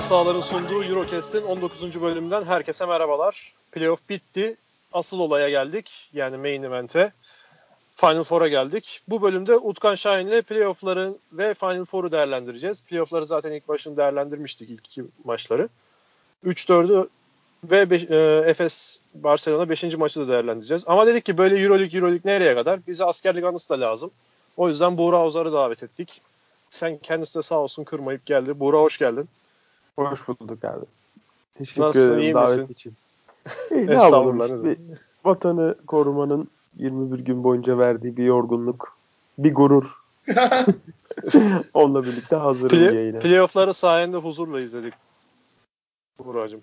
Bazı sahaların sunduğu Eurocast'in 19. bölümünden herkese merhabalar. Playoff bitti. Asıl olaya geldik. Yani main event'e. Final Four'a geldik. Bu bölümde Utkan Şahin ile playoff'ları ve Final Four'u değerlendireceğiz. Playoff'ları zaten ilk başını değerlendirmiştik ilk iki maçları. 3-4'ü ve beş, e, Efes Barcelona 5. maçı da değerlendireceğiz. Ama dedik ki böyle Euroleague Euroleague nereye kadar? Bize askerlik anısı da lazım. O yüzden Buğra Ozar'ı davet ettik. Sen kendisi de sağ olsun kırmayıp geldi. Buğra hoş geldin. Hoş bulduk abi. Teşekkür Nasılsın, ederim iyi davet misin? için. İyi, ne yapalım işte. Vatanı korumanın 21 gün boyunca verdiği bir yorgunluk, bir gurur. Onunla birlikte hazırım Play, yayına. playoff'ları sayende huzurla izledik. Buğra'cığım.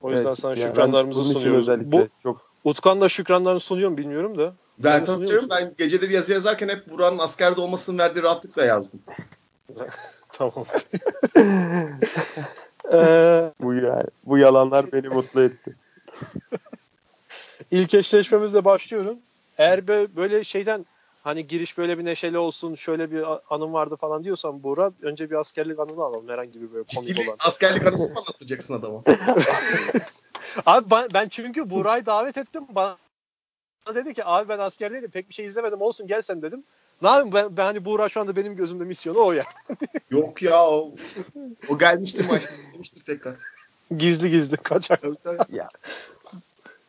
O yüzden Evet, sana yani şükranlarımızı sunuyoruz. özellikle Bu çok Utkan da şükranlarını sunuyor mu bilmiyorum da. Ben Sen tabii sunuyor canım, musun? ben geceleri yazı yazarken hep Buran'ın askerde olmasının verdiği rahatlıkla yazdım. Tamam. ee, bu yani bu yalanlar beni mutlu etti. ilk eşleşmemizle başlıyorum. Eğer bö- böyle şeyden hani giriş böyle bir neşeli olsun, şöyle bir anım vardı falan diyorsan Buğra, önce bir askerlik anını alalım. Herhangi bir böyle komik Ciddi olan. askerlik arası mı anlatacaksın adama? Abi ben, ben çünkü Buğra'yı davet ettim. Bana dedi ki abi ben askerdeydim pek bir şey izlemedim olsun gel sen dedim. Ne yapayım ben, ben hani Buğra şu anda benim gözümde misyonu o ya. Yok ya o, o gelmiştir maçta demiştir tekrar. Gizli gizli kaçak. Ya.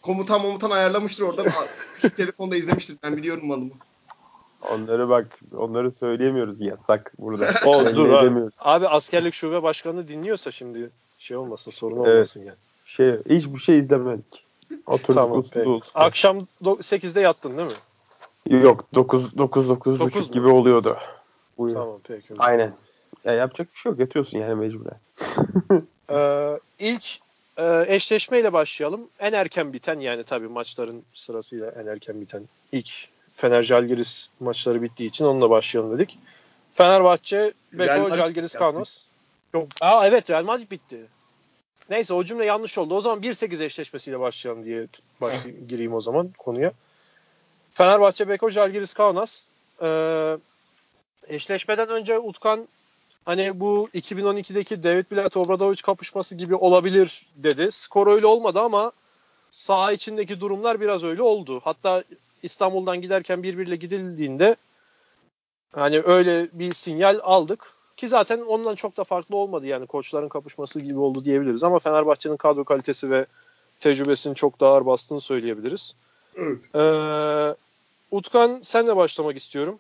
Komutan komutan ayarlamıştır oradan. Küçük telefonda izlemiştir. Ben biliyorum malımı. Onları bak onları söyleyemiyoruz yasak burada. O, dur abi. abi askerlik şube başkanı dinliyorsa şimdi şey olmasın sorun Evet. olmasın yani. Şey hiçbir şey izlemedik. Oturduk Tamam uslu peki. uslu. Akşam do- 8'de yattın değil mi? Yok 9 9 9 Dokuz buçuk gibi oluyordu. Buyur. Tamam peki. Aynen. Ya yapacak bir şey yok. Yatıyorsun yani mecburen. Ee, ilk e, eşleşmeyle başlayalım. En erken biten yani tabii maçların sırasıyla en erken biten ilk Fener Jalgiris maçları bittiği için onunla başlayalım dedik. Fenerbahçe, Beko, Jalgiris. Kaunas. Yok. Aa evet Real Madrid bitti. Neyse o cümle yanlış oldu. O zaman 1-8 eşleşmesiyle başlayalım diye başlayayım, gireyim o zaman konuya. Fenerbahçe, Beko, Jalgiris Kaunas. Ee, eşleşmeden önce Utkan hani bu 2012'deki David Blatt Obradovic kapışması gibi olabilir dedi. Skor öyle olmadı ama saha içindeki durumlar biraz öyle oldu. Hatta İstanbul'dan giderken birbiriyle gidildiğinde hani öyle bir sinyal aldık. Ki zaten ondan çok da farklı olmadı yani koçların kapışması gibi oldu diyebiliriz. Ama Fenerbahçe'nin kadro kalitesi ve tecrübesinin çok daha ağır bastığını söyleyebiliriz. Evet. Ee, Utkan senle başlamak istiyorum.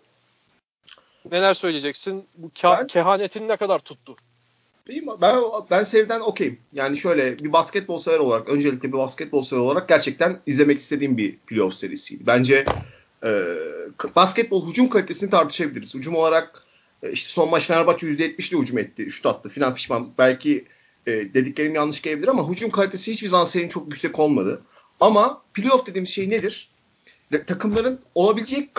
Neler söyleyeceksin? Bu ka- Ben- kehanetin ne kadar tuttu? Ben, ben seriden okeyim. Yani şöyle bir basketbol sever olarak, öncelikle bir basketbol sever olarak gerçekten izlemek istediğim bir playoff serisiydi. Bence e, basketbol hücum kalitesini tartışabiliriz. Hücum olarak e, işte son maç Fenerbahçe %70'li hücum etti. Şut attı filan pişman. Belki e, dediklerim yanlış gelebilir ama hücum kalitesi hiçbir zaman serinin çok yüksek olmadı. Ama playoff dediğimiz şey nedir? Takımların olabilecek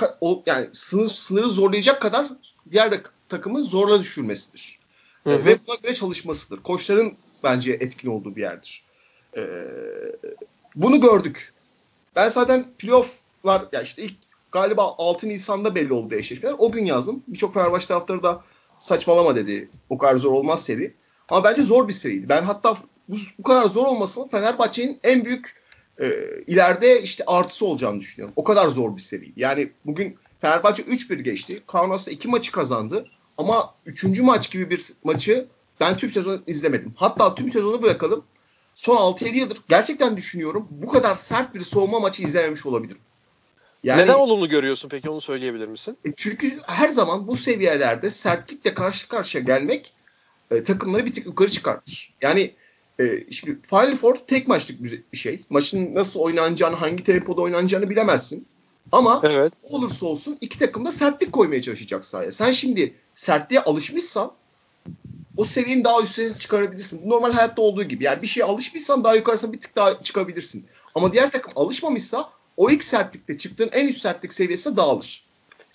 yani sınır, sınırı zorlayacak kadar diğer takımı zorla düşürmesidir. Hı hı. Ve buna göre çalışmasıdır. Koçların bence etkin olduğu bir yerdir. Ee, bunu gördük. Ben zaten playoff'lar ya işte ilk galiba 6 Nisan'da belli oldu eşleşmeler. O gün yazdım. Birçok Fenerbahçe taraftarı da saçmalama dedi. O kadar zor olmaz seri. Ama bence zor bir seriydi. Ben hatta bu, bu kadar zor olmasının Fenerbahçe'nin en büyük e, ileride işte artısı olacağını düşünüyorum. O kadar zor bir seriydi. Yani bugün Fenerbahçe 3-1 geçti. Kaunas'ta 2 maçı kazandı. Ama 3. maç gibi bir maçı ben tüm sezon izlemedim. Hatta tüm sezonu bırakalım. Son 6-7 yıldır gerçekten düşünüyorum bu kadar sert bir soğuma maçı izlememiş olabilirim. Yani, Neden olumlu görüyorsun peki onu söyleyebilir misin? e, Çünkü her zaman bu seviyelerde sertlikle karşı karşıya gelmek e, takımları bir tık yukarı çıkartır. Yani e, şimdi Final Four tek maçlık bir şey. Maçın nasıl oynanacağını, hangi tempoda oynanacağını bilemezsin. Ama Evet. olursa olsun iki takım da sertlik koymaya çalışacak sahaya. Sen şimdi sertliğe alışmışsan o seviyenin daha üstüne çıkarabilirsin. Normal hayatta olduğu gibi. Yani bir şeye alışmışsan daha yukarısına bir tık daha çıkabilirsin. Ama diğer takım alışmamışsa o ilk sertlikte çıktığın en üst sertlik seviyesine dağılır.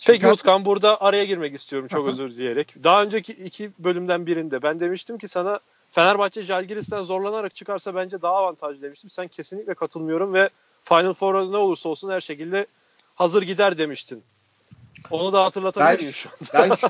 Peki Utkan burada araya girmek istiyorum çok özür dileyerek. Daha önceki iki bölümden birinde ben demiştim ki sana Fenerbahçe Jalgiris'ten zorlanarak çıkarsa bence daha avantajlı demiştim. Sen kesinlikle katılmıyorum ve Final Four'a ne olursa olsun her şekilde hazır gider demiştin. Onu da hatırlatabilir miyim şu an? Ben şu,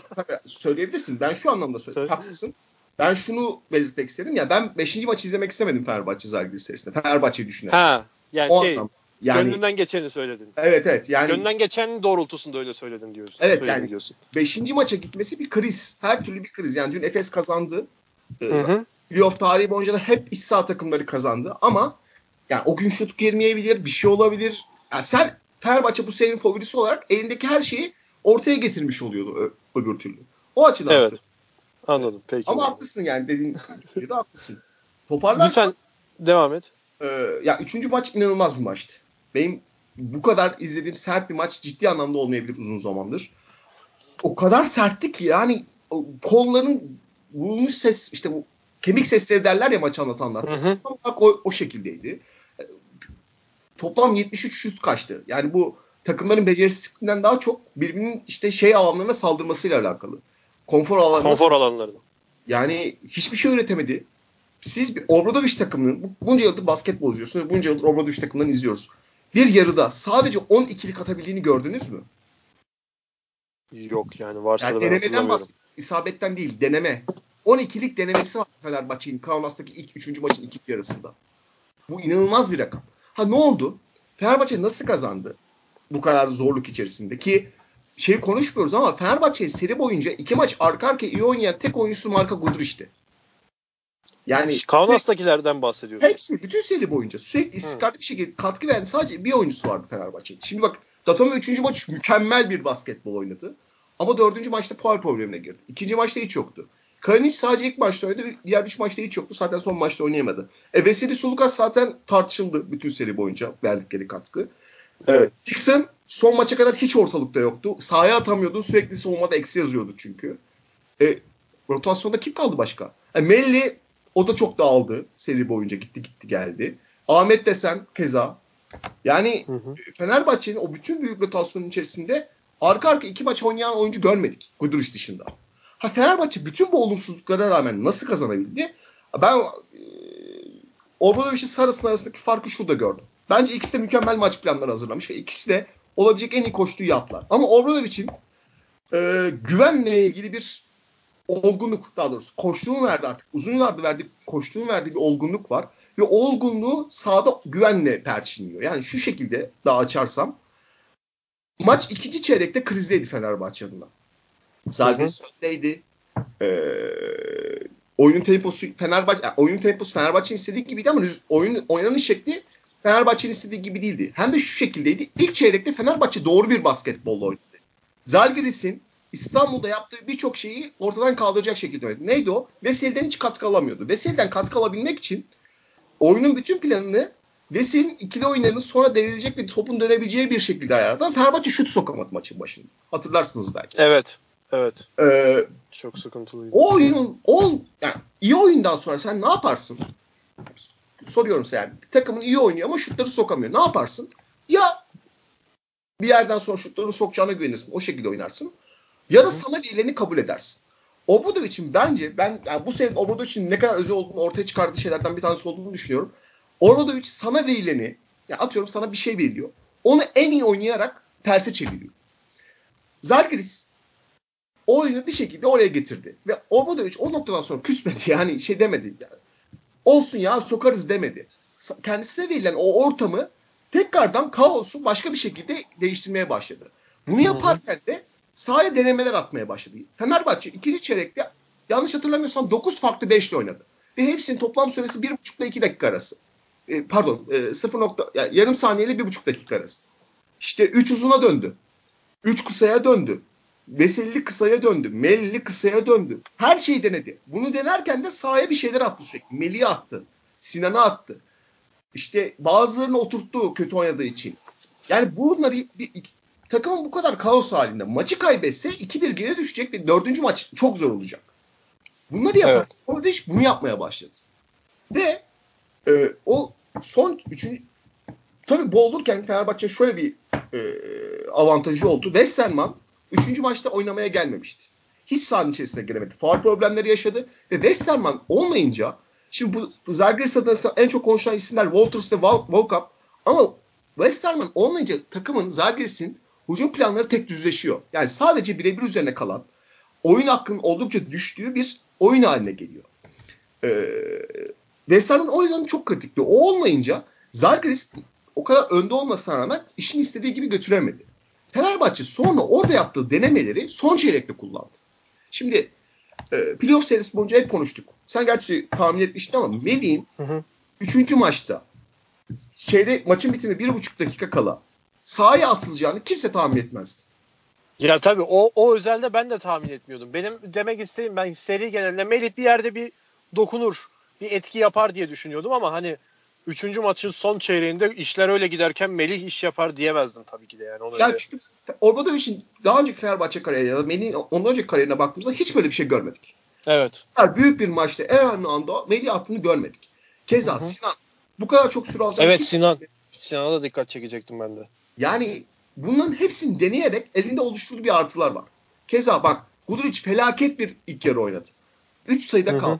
söyleyebilirsin. Ben şu anlamda söylüyorum. Haklısın. ben şunu belirtmek istedim ya ben 5. maçı izlemek istemedim Fenerbahçe Zalgiris serisinde. Fenerbahçe'yi düşünerek. Ha yani O şey anlam- yani gönlünden geçeni söyledin. evet evet yani Gönlünden geçenin doğrultusunda öyle söyledin diyorsun. Evet, Söyledin yani- diyorsun. 5. maça gitmesi bir kriz. Her türlü bir kriz. Yani dün Efes kazandı. Ee, Hı hı. playoff tarihi boyunca da hep iç saha takımları kazandı. Ama yani o gün şut girmeyebilir, bir şey olabilir. Yani sen Fenerbahçe bu serinin favorisi olarak elindeki her şeyi ortaya getirmiş oluyordu öbür türlü. O açıdan Evet. söylüyorum. Anladım. Peki. Ama haklısın yani dediğin gibi de haklısın. Toparlarsan Lütfen devam et. e, ya üçüncü maç inanılmaz bir maçtı. Benim bu kadar izlediğim sert bir maç ciddi anlamda olmayabilir uzun zamandır. O kadar sertti ki yani kolların vurulmuş ses işte bu kemik sesleri derler ya maç anlatanlar. Hı hı. Tam olarak o, o şekildeydi. Toplam 73 şut kaçtı. Yani bu takımların becerisizliğinden daha çok birbirinin işte şey alanlarına saldırmasıyla alakalı. Konfor alanlarına Konfor alanlarını. yani hiçbir şey üretemedi. Siz bir Obradoviç takımının bu- bunca yıldır basketbol izliyorsunuz bunca yıldır Obradoviç takımlarını izliyoruz. Bir yarıda sadece 10 ikilik atabildiğini gördünüz mü? Yok yani varsa Yani da ben hatırlamıyorum. bahsediyorum. İsabetten değil, deneme. 12'lik denemesi var Fenerbahçe'nin Kaunas'taki ilk 3. maçın ilk yarısında. Bu inanılmaz bir rakam. Ha ne oldu? Fenerbahçe nasıl kazandı? Bu kadar zorluk içerisinde ki şey konuşmuyoruz ama Fenerbahçe seri boyunca iki maç arka arkaya iyi oynayan tek oyuncusu Marka Guduric'ti. Yani Kaunas'takilerden bahsediyorsun. Hepsi bütün seri boyunca sürekli istikrarlı bir şekilde katkı veren sadece bir oyuncusu vardı Fenerbahçe'nin. Şimdi bak Datome 3. maç mükemmel bir basketbol oynadı. Ama 4. maçta faul problemine girdi. İkinci maçta hiç yoktu. Kalinic sadece ilk maçta oynadı. Diğer 3 maçta hiç yoktu. Zaten son maçta oynayamadı. E Veseli Sulukas zaten tartışıldı bütün seri boyunca verdikleri katkı. Evet. Dixon son maça kadar hiç ortalıkta yoktu. Sahaya atamıyordu. Sürekli savunmada eksi yazıyordu çünkü. E, rotasyonda kim kaldı başka? E, Melli o da çok dağıldı seri boyunca. Gitti gitti geldi. Ahmet Desen keza. Yani. Fenerbahçe'nin o bütün büyük rotasyonun içerisinde arka arka iki maç oynayan oyuncu görmedik. Guduric dışında. Ha Fenerbahçe bütün bu olumsuzluklara rağmen nasıl kazanabildi? Ben e, Obradovic'in Sarıs'ın arasındaki farkı şurada gördüm. Bence ikisi de mükemmel maç planları hazırlamış ve ikisi de olabilecek en iyi koştuğu yaptılar. Ama Obradovic'in e, güvenle ilgili bir olgunluk daha doğrusu koştuğunu verdi artık. Uzun yıllardır verdiği, koştuğunu verdiği bir olgunluk var. Ve olgunluğu sahada güvenle perçinliyor. Yani şu şekilde daha açarsam maç ikinci çeyrekte krizdeydi Fenerbahçe adına. Zalgiris öndeydi. Ee, oyunun temposu Fenerbahçe yani oyunun temposu Fenerbahçe'nin istediği gibiydi ama oyun oynanış şekli Fenerbahçe'nin istediği gibi değildi. Hem de şu şekildeydi. İlk çeyrekte Fenerbahçe doğru bir basketbolla oynadı. Zalgiris'in İstanbul'da yaptığı birçok şeyi ortadan kaldıracak şekilde oynadı. Neydi o? Veseli'den hiç katkı alamıyordu. Veseli'den katkı alabilmek için oyunun bütün planını Veseli'nin ikili oyunlarının sonra devrilecek ve topun dönebileceği bir şekilde ayarladı. Fenerbahçe şut sokamadı maçın başında. Hatırlarsınız belki. Evet. Evet. Ee, Çok sıkıntılıydı. o oyunun ol yani iyi oyundan sonra sen ne yaparsın? Soruyorum sana yani. Takımın iyi oynuyor ama şutları sokamıyor. Ne yaparsın? Ya bir yerden sonra şutlarını sokacağına güvenirsin. O şekilde oynarsın. Ya da sana verilerini kabul edersin. Obradovic'in bence ben yani bu sene Obradovic'in ne kadar özel olduğunu ortaya çıkardığı şeylerden bir tanesi olduğunu düşünüyorum. Obradovic sana verileni yani atıyorum sana bir şey veriliyor. Onu en iyi oynayarak terse çeviriyor. Zalgiris o oyunu bir şekilde oraya getirdi. Ve Obradovic o noktadan sonra küsmedi yani şey demedi. Yani, Olsun ya sokarız demedi. Kendisine verilen o ortamı tekrardan kaosu başka bir şekilde değiştirmeye başladı. Bunu yaparken de sahaya denemeler atmaya başladı. Fenerbahçe ikinci çeyrekte yanlış hatırlamıyorsam 9 farklı beşli oynadı. Ve hepsinin toplam süresi 1,5 ile 2 dakika arası. E, pardon e, 0 nokta, yani yarım saniyeyle 1,5 dakika arası. İşte 3 uzuna döndü. 3 kısaya döndü. Veselli kısaya döndü. Melli kısaya döndü. Her şeyi denedi. Bunu denerken de sahaya bir şeyler attı sürekli. Melih'e attı. Sinan'a attı. İşte bazılarını oturttu kötü oynadığı için. Yani bunları bir, bir- takımın bu kadar kaos halinde maçı kaybetse 2-1 geri düşecek ve dördüncü maç çok zor olacak. Bunları yapar. Evet. Orada iş bunu yapmaya başladı. Ve e, o son üçüncü tabii bu olurken Fenerbahçe şöyle bir e, avantajı oldu. Westerman üçüncü maçta oynamaya gelmemişti. Hiç sahanın içerisine giremedi. Faul problemleri yaşadı ve Westerman olmayınca şimdi bu Zalgiris adına en çok konuşulan isimler Walters ve Volkap ama Westerman olmayınca takımın Zalgiris'in hücum planları tek düzleşiyor. Yani sadece birebir üzerine kalan oyun hakkının oldukça düştüğü bir oyun haline geliyor. Ee, West Ham'ın o yüzden çok kritikti. O olmayınca Zalgiris o kadar önde olmasına rağmen işin istediği gibi götüremedi. Fenerbahçe sonra orada yaptığı denemeleri son çeyrekte kullandı. Şimdi e, playoff serisi boyunca hep konuştuk. Sen gerçi tahmin etmiştin ama Melih'in 3. maçta şeyde maçın bitimi bir buçuk dakika kala sahaya atılacağını kimse tahmin etmezdi. Ya tabii o, o özelde ben de tahmin etmiyordum. Benim demek istediğim ben seri genelinde Melih bir yerde bir dokunur, bir etki yapar diye düşünüyordum ama hani Üçüncü maçın son çeyreğinde işler öyle giderken Melih iş yapar diyemezdim tabii ki de yani. Onu yani çünkü Orbado için daha önceki Fenerbahçe kariyeri ya da Melih'in ondan önceki kariyerine baktığımızda hiç böyle bir şey görmedik. Evet. Büyük bir maçta en önemli anda Melih attığını görmedik. Keza Hı-hı. Sinan bu kadar çok süre alacak. Evet Sinan. Sinan'a da dikkat çekecektim ben de. Yani bunların hepsini deneyerek elinde oluşturduğu bir artılar var. Keza bak Guduric felaket bir ilk yarı oynadı. 3 sayıda kaldı.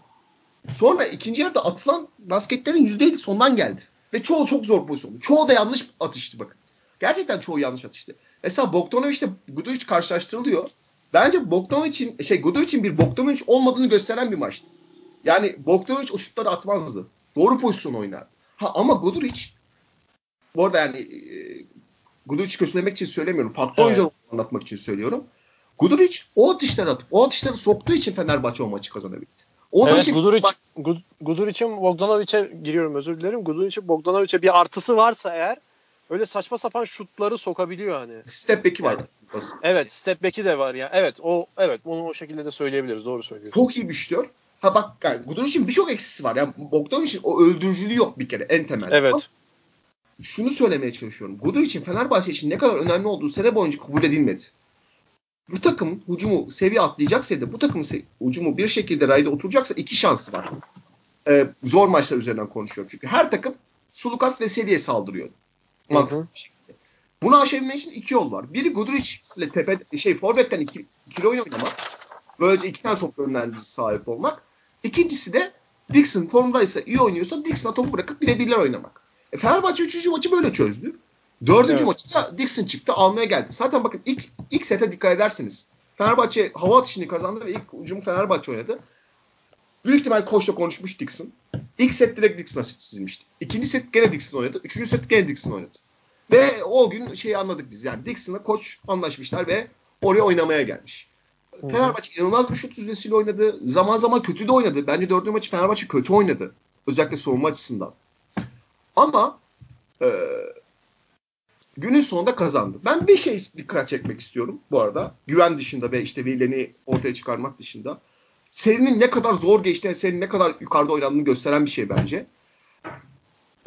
Sonra ikinci yarıda atılan basketlerin %50 sondan geldi. Ve çoğu çok zor pozisyondu. Çoğu da yanlış atıştı bakın. Gerçekten çoğu yanlış atıştı. Mesela Bogdanovic ile Guduric karşılaştırılıyor. Bence Bogdanovic'in şey Guduric'in bir Bogdanovic olmadığını gösteren bir maçtı. Yani Bogdanovic o şutları atmazdı. Doğru pozisyon oynardı. Ha ama Guduric bu arada yani e, Guduric'i kötülemek için söylemiyorum. Farklı evet. oyuncuları anlatmak için söylüyorum. Guduric o atışları atıp o atışları soktuğu için Fenerbahçe o maçı kazanabildi. Onun evet, için Guduric, bak, Guduric'in Bogdanovic'e giriyorum özür dilerim. Guduric'in Bogdanovic'e bir artısı varsa eğer öyle saçma sapan şutları sokabiliyor hani. Step back'i var. Evet, evet step back'i de var ya. Evet o evet onu o şekilde de söyleyebiliriz. Doğru söylüyorsun. Çok iyi bir şutör. Ha bak yani Guduric'in birçok eksisi var. Yani Bogdanovic'in o öldürücülüğü yok bir kere en temel. Evet. Ama şunu söylemeye çalışıyorum. Guduric'in Fenerbahçe için ne kadar önemli olduğu sene boyunca kabul edilmedi bu takım hucumu seviye atlayacaksa da bu takım hucumu bir şekilde rayda oturacaksa iki şansı var. Ee, zor maçlar üzerinden konuşuyorum. Çünkü her takım Sulukas ve Sedi'ye saldırıyor. Mantıklı bir şekilde. Bunu aşabilmek için iki yol var. Biri Guduric ile tepe şey forvetten iki, ikili oynamak. Böylece iki tane top yönlendiricisi sahip olmak. İkincisi de Dixon formdaysa iyi oynuyorsa Dixon'a topu bırakıp birebirler oynamak. E Fenerbahçe üçüncü maçı böyle çözdü. Dördüncü evet. maçta Dixon çıktı almaya geldi. Zaten bakın ilk, ilk sete dikkat ederseniz Fenerbahçe hava atışını kazandı ve ilk ucumu Fenerbahçe oynadı. Büyük ihtimal koçla konuşmuş Dixon. İlk set direkt Dixon'a çizilmişti. İkinci set gene Dixon oynadı. Üçüncü set gene Dixon oynadı. Ve o gün şeyi anladık biz. Yani Dixon'la koç anlaşmışlar ve oraya oynamaya gelmiş. Hı. Fenerbahçe inanılmaz bir şut yüzdesiyle oynadı. Zaman zaman kötü de oynadı. Bence dördüncü maçı Fenerbahçe kötü oynadı. Özellikle savunma açısından. Ama e, günün sonunda kazandı. Ben bir şey dikkat çekmek istiyorum bu arada. Güven dışında ve işte verilerini ortaya çıkarmak dışında. Serinin ne kadar zor geçtiğini, serinin ne kadar yukarıda oynandığını gösteren bir şey bence.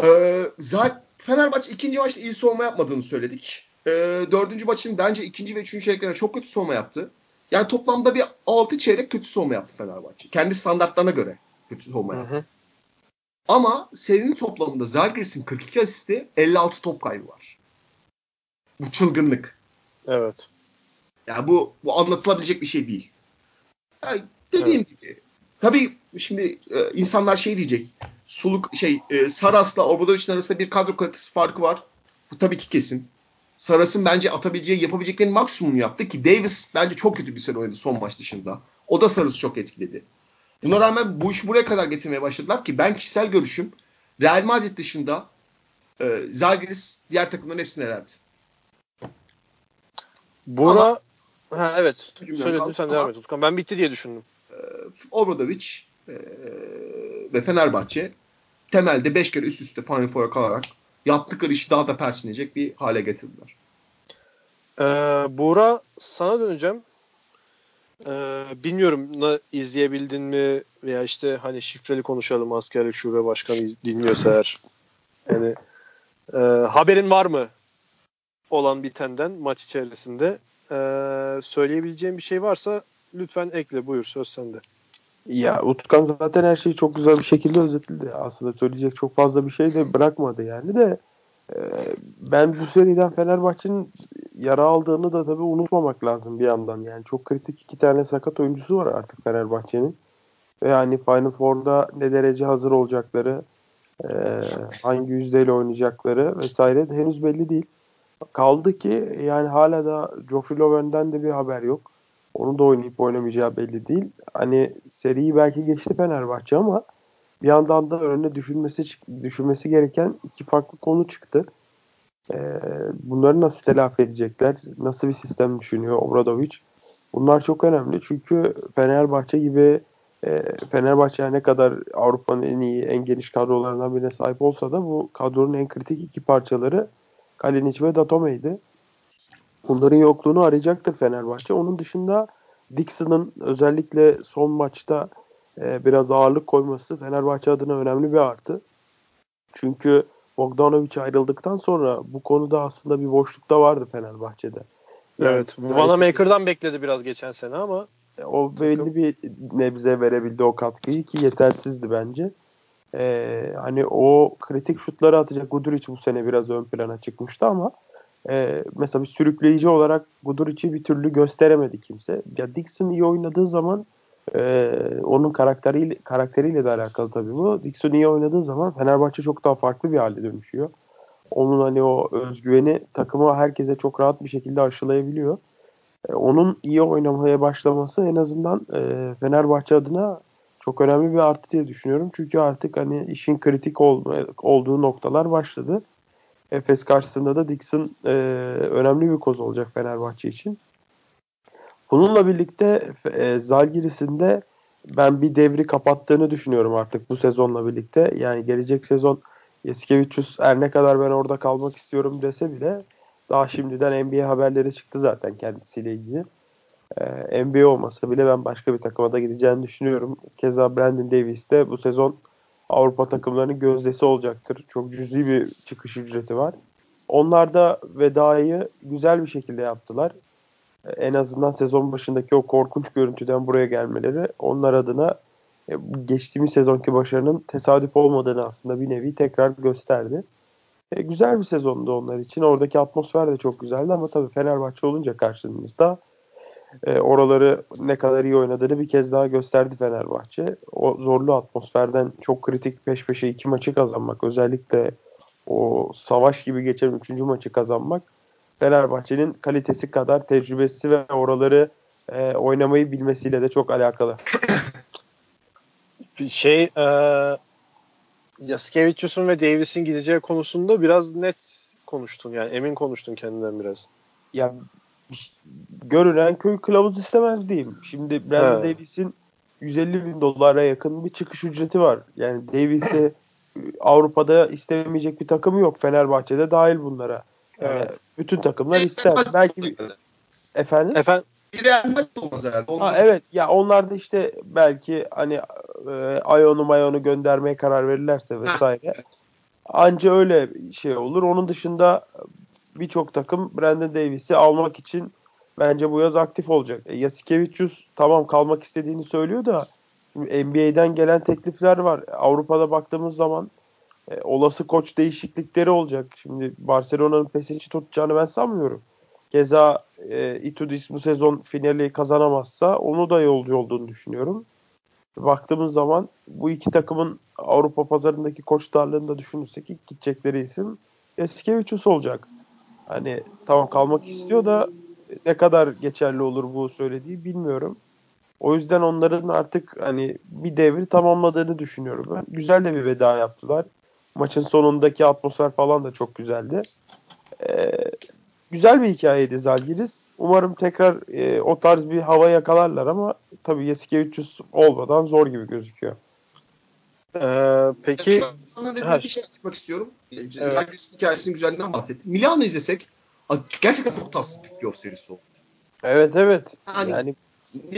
Ee, zaten Fenerbahçe ikinci maçta iyi savunma yapmadığını söyledik. Ee, dördüncü maçın bence ikinci ve üçüncü çeyreklerine çok kötü savunma yaptı. Yani toplamda bir altı çeyrek kötü savunma yaptı Fenerbahçe. Kendi standartlarına göre kötü savunma yaptı. Hı hı. Ama serinin toplamında Zalgiris'in 42 asisti 56 top kaybı var. Bu çılgınlık. Evet. Yani bu bu anlatılabilecek bir şey değil. Yani dediğim evet. gibi tabii şimdi e, insanlar şey diyecek. Suluk şey e, Saras'la Obradovic'in arasında bir kadro kalitesi farkı var. Bu tabii ki kesin. Saras'ın bence atabileceği, yapabileceklerinin maksimum yaptı ki Davis bence çok kötü bir sene oynadı son maç dışında. O da Saras'ı çok etkiledi. Buna rağmen bu işi buraya kadar getirmeye başladılar ki ben kişisel görüşüm Real Madrid dışında e, Zalgiris diğer takımların hepsini elerdi. Ama, ha, evet söyledin sen devam et Utkan. Ben bitti diye düşündüm. E, Obradovic e, ve Fenerbahçe temelde 5 kere üst üste Final Four'a kalarak yaptıkları işi daha da perçinleyecek bir hale getirdiler. Ee, Buğra sana döneceğim. Ee, bilmiyorum ne izleyebildin mi veya işte hani şifreli konuşalım askerlik şube başkanı dinliyorsa eğer. Yani e, haberin var mı olan bitenden maç içerisinde. Ee, söyleyebileceğim bir şey varsa lütfen ekle. Buyur söz sende. Ya Utkan zaten her şeyi çok güzel bir şekilde özetledi. Aslında söyleyecek çok fazla bir şey de bırakmadı yani de e, ben bu seriden Fenerbahçe'nin yara aldığını da tabii unutmamak lazım bir yandan. Yani çok kritik iki tane sakat oyuncusu var artık Fenerbahçe'nin. Ve yani Final Four'da ne derece hazır olacakları, e, hangi yüzdeyle oynayacakları vesaire henüz belli değil. Kaldı ki yani hala da Geoffrey Loven'den de bir haber yok. Onun da oynayıp oynamayacağı belli değil. Hani seriyi belki geçti Fenerbahçe ama bir yandan da önüne düşünmesi düşünmesi gereken iki farklı konu çıktı. E, bunları nasıl telafi edecekler? Nasıl bir sistem düşünüyor Obradovic? Bunlar çok önemli çünkü Fenerbahçe gibi e, Fenerbahçe ne kadar Avrupa'nın en iyi, en geniş kadrolarından birine sahip olsa da bu kadronun en kritik iki parçaları Kalinic ve Datome'ydi. Bunların yokluğunu arayacaktır Fenerbahçe. Onun dışında Dixon'ın özellikle son maçta e, biraz ağırlık koyması Fenerbahçe adına önemli bir artı. Çünkü Bogdanovic ayrıldıktan sonra bu konuda aslında bir boşlukta vardı Fenerbahçe'de. Yani, evet. Vanamaker'dan bekledi biraz geçen sene ama e, o belli bir nebze verebildi o katkıyı ki yetersizdi bence. Ee, hani o kritik şutları atacak Guduric bu sene biraz ön plana çıkmıştı ama e, mesela bir sürükleyici olarak Guduric'i bir türlü gösteremedi kimse. Ya Dixon iyi oynadığı zaman e, onun karakteriyle, karakteriyle de alakalı tabii bu. Dixon iyi oynadığı zaman Fenerbahçe çok daha farklı bir hale dönüşüyor. Onun hani o özgüveni takıma herkese çok rahat bir şekilde aşılayabiliyor. E, onun iyi oynamaya başlaması en azından e, Fenerbahçe adına çok önemli bir artı diye düşünüyorum. Çünkü artık hani işin kritik ol, olduğu noktalar başladı. Efes karşısında da Dixon e, önemli bir koz olacak Fenerbahçe için. Bununla birlikte e, Zalgiris'in de ben bir devri kapattığını düşünüyorum artık bu sezonla birlikte. Yani gelecek sezon Yasikevicius her ne kadar ben orada kalmak istiyorum dese bile daha şimdiden NBA haberleri çıktı zaten kendisiyle ilgili. Ee, NBA olmasa bile ben başka bir takıma da gideceğini düşünüyorum. Keza Brandon Davis de bu sezon Avrupa takımlarının gözdesi olacaktır. Çok cüzi bir çıkış ücreti var. Onlar da vedayı güzel bir şekilde yaptılar. Ee, en azından sezon başındaki o korkunç görüntüden buraya gelmeleri onlar adına e, geçtiğimiz sezonki başarının tesadüf olmadığını aslında bir nevi tekrar gösterdi. E, güzel bir sezondu onlar için. Oradaki atmosfer de çok güzeldi ama tabii Fenerbahçe olunca karşınızda e, oraları ne kadar iyi oynadığını bir kez daha gösterdi Fenerbahçe. O zorlu atmosferden çok kritik peş peşe iki maçı kazanmak özellikle o savaş gibi geçen üçüncü maçı kazanmak Fenerbahçe'nin kalitesi kadar tecrübesi ve oraları e, oynamayı bilmesiyle de çok alakalı. Şey e, Yaskevicius'un ve Davis'in gideceği konusunda biraz net konuştun. Yani emin konuştun kendinden biraz. Ya görünen köy kılavuz istemez diyeyim. Şimdi Brandon Davis'in 150 bin dolara yakın bir çıkış ücreti var. Yani Davis'e Avrupa'da istemeyecek bir takımı yok. Fenerbahçe'de dahil bunlara. Yani evet. Bütün takımlar ister. Belki bir... Efendim? Efendim? Bir olmaz herhalde. Ha, evet ya onlar da işte belki hani e, Ayon'u Mayon'u göndermeye karar verirlerse vesaire. Anca öyle şey olur. Onun dışında birçok takım Brandon Davis'i almak için bence bu yaz aktif olacak. E, Yasikevicius tamam kalmak istediğini söylüyor da NBA'den gelen teklifler var. Avrupa'da baktığımız zaman e, olası koç değişiklikleri olacak. Şimdi Barcelona'nın Pesic'i tutacağını ben sanmıyorum. Keza e, Itudis bu sezon finali kazanamazsa onu da yolcu olduğunu düşünüyorum. Baktığımız zaman bu iki takımın Avrupa pazarındaki koçlarlığını da düşünürsek ilk gidecekleri isim Eskevicius olacak. Hani tamam kalmak istiyor da ne kadar geçerli olur bu söylediği bilmiyorum. O yüzden onların artık hani bir devri tamamladığını düşünüyorum ben. Güzel de bir veda yaptılar. Maçın sonundaki atmosfer falan da çok güzeldi. Ee, güzel bir hikayeydi Zalgiris. Umarım tekrar e, o tarz bir hava yakalarlar ama tabii Yasikevicius olmadan zor gibi gözüküyor. Ee, peki sana dedim bir şey açıkmak istiyorum. Evet. Zalgiris hikayesinin güzelliğinden bahsettim. Milano izlesek gerçekten çok tatsız bir playoff serisi oldu. Evet evet. Yani, yani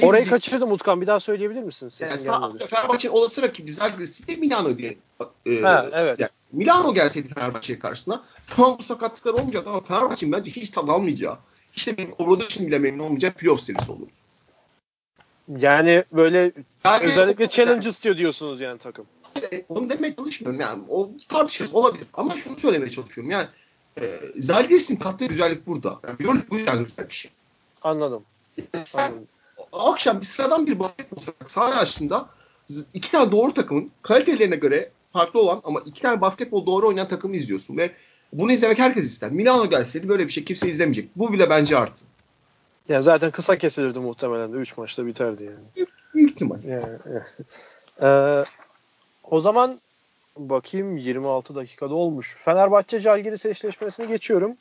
Orayı kaçırdım Utkan. Bir daha söyleyebilir misin? Yani Fenerbahçe'nin olası rakibi Zalgiris değil Milano diye. E, ha, evet. Yani Milano gelseydi Fenerbahçe'ye karşısına tamam bu sakatlıklar olmayacak ama Fenerbahçe'nin bence hiç tad almayacağı işte bir Obradovic'in bile memnun olmayacağı playoff serisi olurdu. Yani böyle yani, özellikle challenge istiyor diyorsunuz yani takım. Onu demeye çalışmıyorum yani. O tartışırız olabilir. Ama şunu söylemeye çalışıyorum. Yani e, Zalgiris'in kattığı güzellik burada. Yani Euroleague bu yüzden güzel bir şey. Anladım. Yani sen Anladım. akşam bir sıradan bir basketbol saha açtığında iki tane doğru takımın kalitelerine göre farklı olan ama iki tane basketbol doğru oynayan takımı izliyorsun ve bunu izlemek herkes ister. Milano gelseydi böyle bir şey kimse izlemeyecek. Bu bile bence artı. Yani zaten kısa kesilirdi muhtemelen de 3 maçta biterdi yani. Büyük, ihtimal. Yani, ee, O zaman bakayım 26 dakikada olmuş. Fenerbahçe Jalgiris eşleşmesini geçiyorum.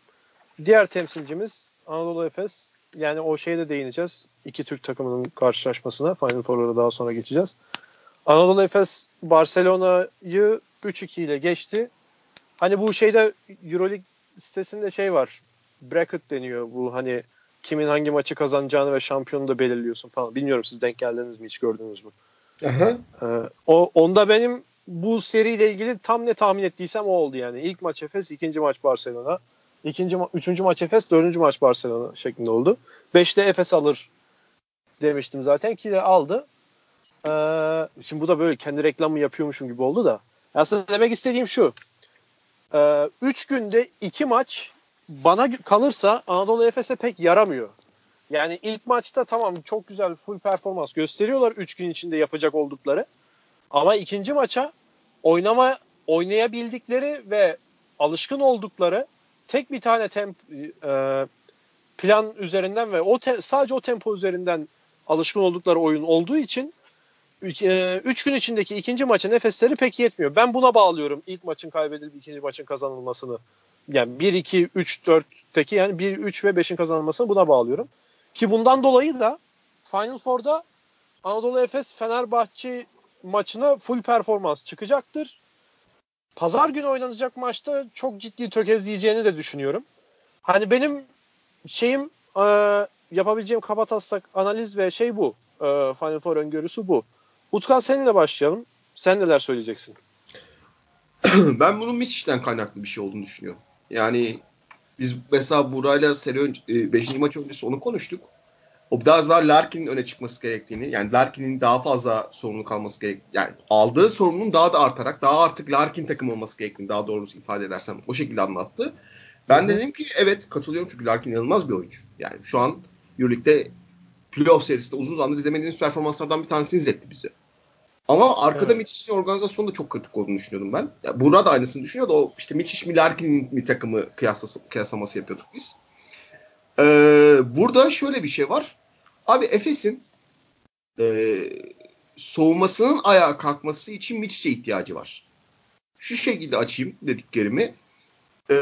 Diğer temsilcimiz Anadolu Efes. Yani o şeye de değineceğiz. İki Türk takımının karşılaşmasına. Final Four'lara daha sonra geçeceğiz. Anadolu Efes Barcelona'yı 3-2 ile geçti. Hani bu şeyde Euroleague sitesinde şey var. Bracket deniyor bu hani kimin hangi maçı kazanacağını ve şampiyonu da belirliyorsun falan. Bilmiyorum siz denk geldiniz mi hiç gördünüz mü? Aha. Ee, o onda benim bu seriyle ilgili tam ne tahmin ettiysem o oldu yani. İlk maç Efes, ikinci maç Barcelona. ikinci ma- üçüncü maç Efes, dördüncü maç Barcelona şeklinde oldu. Beşte Efes alır demiştim zaten ki de aldı. Ee, şimdi bu da böyle kendi reklamı yapıyormuşum gibi oldu da. Aslında demek istediğim şu. Ee, üç günde iki maç bana kalırsa Anadolu Efes'e pek yaramıyor. Yani ilk maçta tamam çok güzel full performans gösteriyorlar 3 gün içinde yapacak oldukları. Ama ikinci maça oynama oynayabildikleri ve alışkın oldukları tek bir tane temp e, plan üzerinden ve o te, sadece o tempo üzerinden alışkın oldukları oyun olduğu için 3 e, gün içindeki ikinci maça nefesleri pek yetmiyor. Ben buna bağlıyorum ilk maçın kaybedilip ikinci maçın kazanılmasını. Yani 1 2 3 4'teki yani 1 3 ve 5'in kazanılmasını buna bağlıyorum. Ki bundan dolayı da Final Four'da Anadolu Efes Fenerbahçe maçına full performans çıkacaktır. Pazar günü oynanacak maçta çok ciddi tökezleyeceğini de düşünüyorum. Hani benim şeyim e, yapabileceğim kabataslak analiz ve şey bu. E, Final Four öngörüsü bu. Utkan seninle başlayalım. Sen neler söyleyeceksin? ben bunun Misic'den kaynaklı bir şey olduğunu düşünüyorum. Yani biz mesela Buray'la seri 5. E, maç öncesi onu konuştuk. O biraz daha Larkin'in öne çıkması gerektiğini, yani Larkin'in daha fazla sorumluluk alması gerek, yani aldığı sorumluluğun daha da artarak, daha artık Larkin takım olması gerektiğini daha doğrusu ifade edersem o şekilde anlattı. Ben de dedim ki evet katılıyorum çünkü Larkin inanılmaz bir oyuncu. Yani şu an Euroleague'de playoff serisinde uzun zamandır izlemediğimiz performanslardan bir tanesini izletti bizi. Ama arkada evet. Mitch'in organizasyonu da çok kritik olduğunu düşünüyordum ben. Ya Buğra da aynısını düşünüyordu. O işte Mitch mi Larkin'in mi takımı kıyaslası, kıyaslaması yapıyorduk biz. Ee, burada şöyle bir şey var. Abi Efes'in e, soğumasının ayağa kalkması için Mitch'e ihtiyacı var. Şu şekilde açayım dediklerimi. E,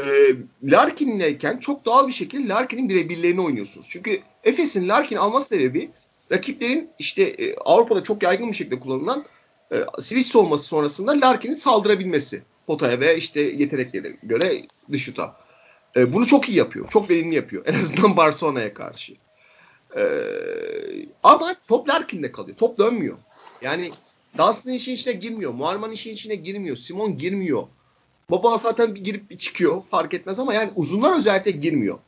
Larkin'leyken çok doğal bir şekilde Larkin'in birebirlerini oynuyorsunuz. Çünkü Efes'in Larkin alma sebebi rakiplerin işte e, Avrupa'da çok yaygın bir şekilde kullanılan e, switch soğuması sonrasında Larkin'in saldırabilmesi potaya ve işte yeteneklerine göre dışuta. E, bunu çok iyi yapıyor. Çok verimli yapıyor. En azından Barcelona'ya karşı. E, ama top Larkin'de kalıyor. Top dönmüyor. Yani Dunstan işin içine girmiyor. Muharman işin içine girmiyor. Simon girmiyor. Baba zaten bir girip bir çıkıyor. Fark etmez ama yani uzunlar özellikle girmiyor.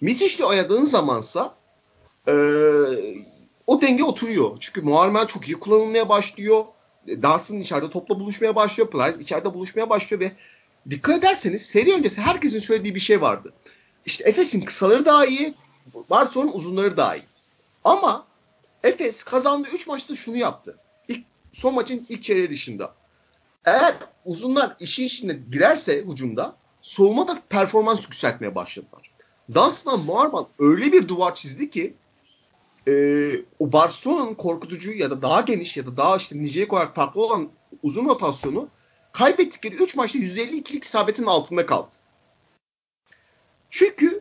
Mitiş'le oynadığın zamansa e, o denge oturuyor. Çünkü Muharman çok iyi kullanılmaya başlıyor. Dunstan içeride topla buluşmaya başlıyor. Plyce içeride buluşmaya başlıyor ve dikkat ederseniz seri öncesi herkesin söylediği bir şey vardı. İşte Efes'in kısaları daha iyi, Barcelona'nın uzunları daha iyi. Ama Efes kazandığı 3 maçta şunu yaptı. İlk, son maçın ilk çeyreği dışında. Eğer uzunlar işin içine girerse hücumda soğuma da performans yükseltmeye başladılar. Dunstan'la Muharman öyle bir duvar çizdi ki e, o Barcelona'nın korkutucu ya da daha geniş ya da daha işte nicelik olarak farklı olan uzun rotasyonu kaybettikleri 3 maçta 152'lik isabetin altında kaldı. Çünkü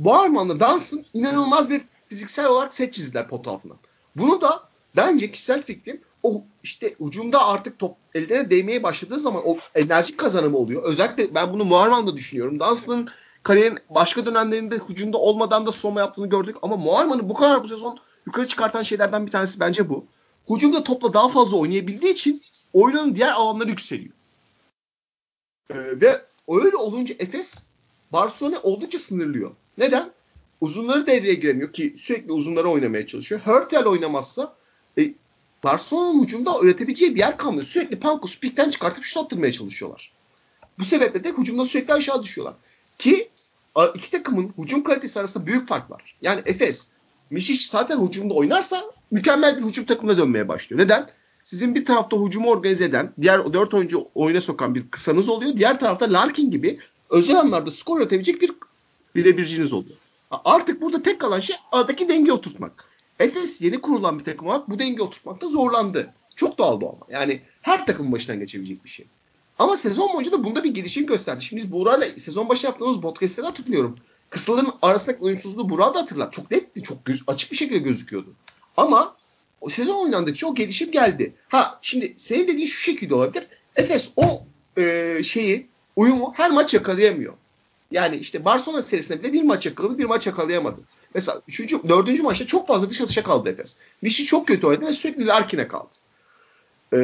Boarman'la Dunstan inanılmaz bir fiziksel olarak set çizdiler pot altından. Bunu da bence kişisel fikrim o işte ucumda artık top eline değmeye başladığı zaman o enerji kazanımı oluyor. Özellikle ben bunu Muharman'da düşünüyorum. Dunstan'ın kariyerin başka dönemlerinde hücumda olmadan da soma yaptığını gördük. Ama Muharman'ı bu kadar bu sezon yukarı çıkartan şeylerden bir tanesi bence bu. Hücumda topla daha fazla oynayabildiği için oyunun diğer alanları yükseliyor. Ee, ve öyle olunca Efes Barcelona oldukça sınırlıyor. Neden? Uzunları devreye giremiyor ki sürekli uzunları oynamaya çalışıyor. Hurtel oynamazsa e, Barcelona'nın hücumda üretebileceği bir yer kalmıyor. Sürekli Pankus pikten çıkartıp şut attırmaya çalışıyorlar. Bu sebeple de hücumda sürekli aşağı düşüyorlar. Ki iki takımın hücum kalitesi arasında büyük fark var. Yani Efes, Mişiş zaten hücumda oynarsa mükemmel bir hücum takımına dönmeye başlıyor. Neden? Sizin bir tarafta hücumu organize eden, diğer dört oyuncu oyuna sokan bir kısanız oluyor. Diğer tarafta Larkin gibi özel anlarda skor üretebilecek bir birebirciniz oluyor. Artık burada tek kalan şey aradaki denge oturtmak. Efes yeni kurulan bir takım olarak bu denge oturtmakta zorlandı. Çok doğal bu ama. Yani her takımın başından geçebilecek bir şey. Ama sezon boyunca da bunda bir gelişim gösterdi. Şimdi biz Buğra'yla sezon başı yaptığımız podcastleri hatırlıyorum. Kıssaların arasındaki uyumsuzluğu Buğra da hatırlar. Çok netti, çok göz, açık bir şekilde gözüküyordu. Ama o sezon oynandıkça o gelişim geldi. Ha şimdi senin dediğin şu şekilde olabilir. Efes o e, şeyi uyumu her maç yakalayamıyor. Yani işte Barcelona serisinde bile bir maç yakaladı, bir maç yakalayamadı. Mesela üçüncü, dördüncü maçta çok fazla dış atışa kaldı Efes. Mişi çok kötü oynadı ve sürekli Larkin'e kaldı. Ee,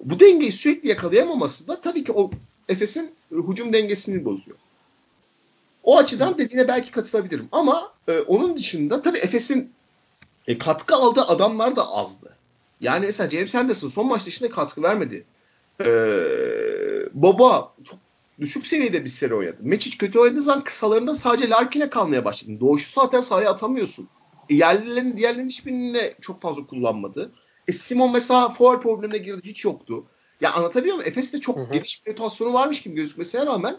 bu dengeyi sürekli yakalayamaması da tabii ki o Efes'in hücum dengesini bozuyor. O açıdan dediğine belki katılabilirim. Ama e, onun dışında tabii Efes'in e, katkı aldığı adamlar da azdı. Yani mesela James Anderson son maç dışında katkı vermedi. Ee, Boba çok düşük seviyede bir seri oynadı. Meçic kötü oynadığı zaman kısalarında sadece Larkin'e kalmaya başladın. Doğuşu zaten sahaya atamıyorsun. E, yerlilerin diğerlerinin hiçbirini çok fazla kullanmadı. E, Simon mesela foul problemine girdi. Hiç yoktu. Ya anlatabiliyor muyum? Efes'te çok hı hı. geniş bir rotasyonu varmış gibi gözükmesine rağmen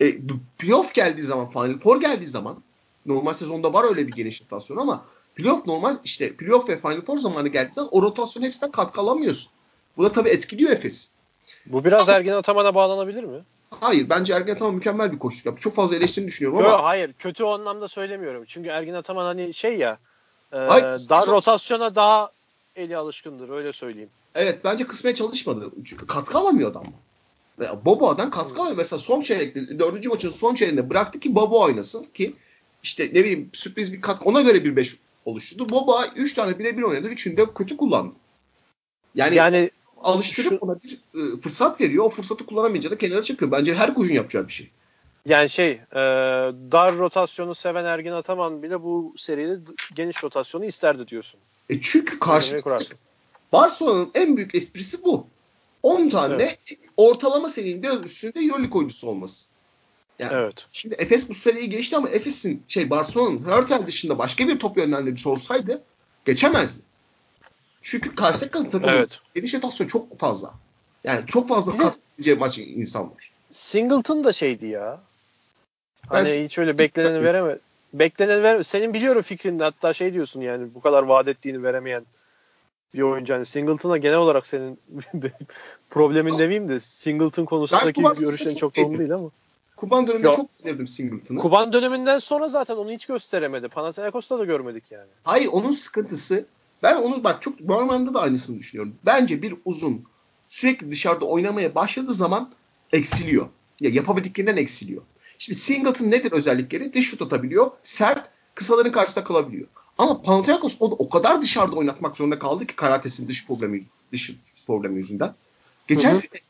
e, playoff geldiği zaman, Final Four geldiği zaman normal sezonda var öyle bir geniş rotasyon ama playoff normal işte playoff ve Final Four zamanı geldiği zaman o rotasyonun hepsinden katkı alamıyorsun. Bu da tabii etkiliyor Efes. Bu biraz Ergin Ataman'a bağlanabilir mi? Hayır bence Ergin Ataman mükemmel bir koçluk yaptı. Çok fazla eleştirini düşünüyorum Yo, ama. Hayır kötü o anlamda söylemiyorum. Çünkü Ergin Ataman hani şey ya e, hayır, daha rotasyona daha eli alışkındır öyle söyleyeyim. Evet bence kısmaya çalışmadı. Çünkü katkı alamıyor adam. Bobo'dan katkı alamıyor. Mesela son çeyrekte, dördüncü maçın son çeyreğinde bıraktı ki Bobo oynasın ki işte ne bileyim sürpriz bir katkı ona göre bir beş oluşturdu. Bobo 3 tane birebir oynadı. Üçünü de kötü kullandı. Yani, yani alıştırıp şu, ona bir e, fırsat veriyor. O fırsatı kullanamayınca da kenara çekiyor. Bence her koçun yapacağı bir şey. Yani şey e, dar rotasyonu seven Ergin Ataman bile bu seride geniş rotasyonu isterdi diyorsun. E çünkü karşı Barcelona'nın en büyük esprisi bu. 10 tane evet. ortalama seviyenin biraz üstünde Euroleague oyuncusu olması. Yani evet. Şimdi Efes bu seviyeyi geçti ama Efes'in şey Barcelona'nın Hurtel dışında başka bir top yönlendiricisi olsaydı geçemezdi. Çünkü karşı takım takımın evet. geniş rotasyon çok fazla. Yani çok fazla katılabileceği maç insan var. Singleton da şeydi ya. Hani ben, hiç öyle bekleneni vereme. Bekleneni vereme. Senin biliyorum fikrinde hatta şey diyorsun yani bu kadar vaat ettiğini veremeyen bir oyuncu. Yani Singleton'a genel olarak senin problemin demeyeyim de Singleton konusundaki görüşlerin çok doğru değil ama. Kuban döneminde Yok. çok sevdim Singleton'ı. Kuban döneminden sonra zaten onu hiç gösteremedi. Panathinaikos'ta da görmedik yani. Hayır onun sıkıntısı ben onu bak çok Norman'da da aynısını düşünüyorum. Bence bir uzun sürekli dışarıda oynamaya başladığı zaman eksiliyor. Ya yapabildiklerinden eksiliyor. Şimdi Singleton nedir özellikleri? Dış şut atabiliyor. Sert, kısaların karşısında kalabiliyor. Ama Panathinaikos o da o kadar dışarıda oynatmak zorunda kaldı ki Karates'in dış problemi dış problemi yüzünden. Geçen sene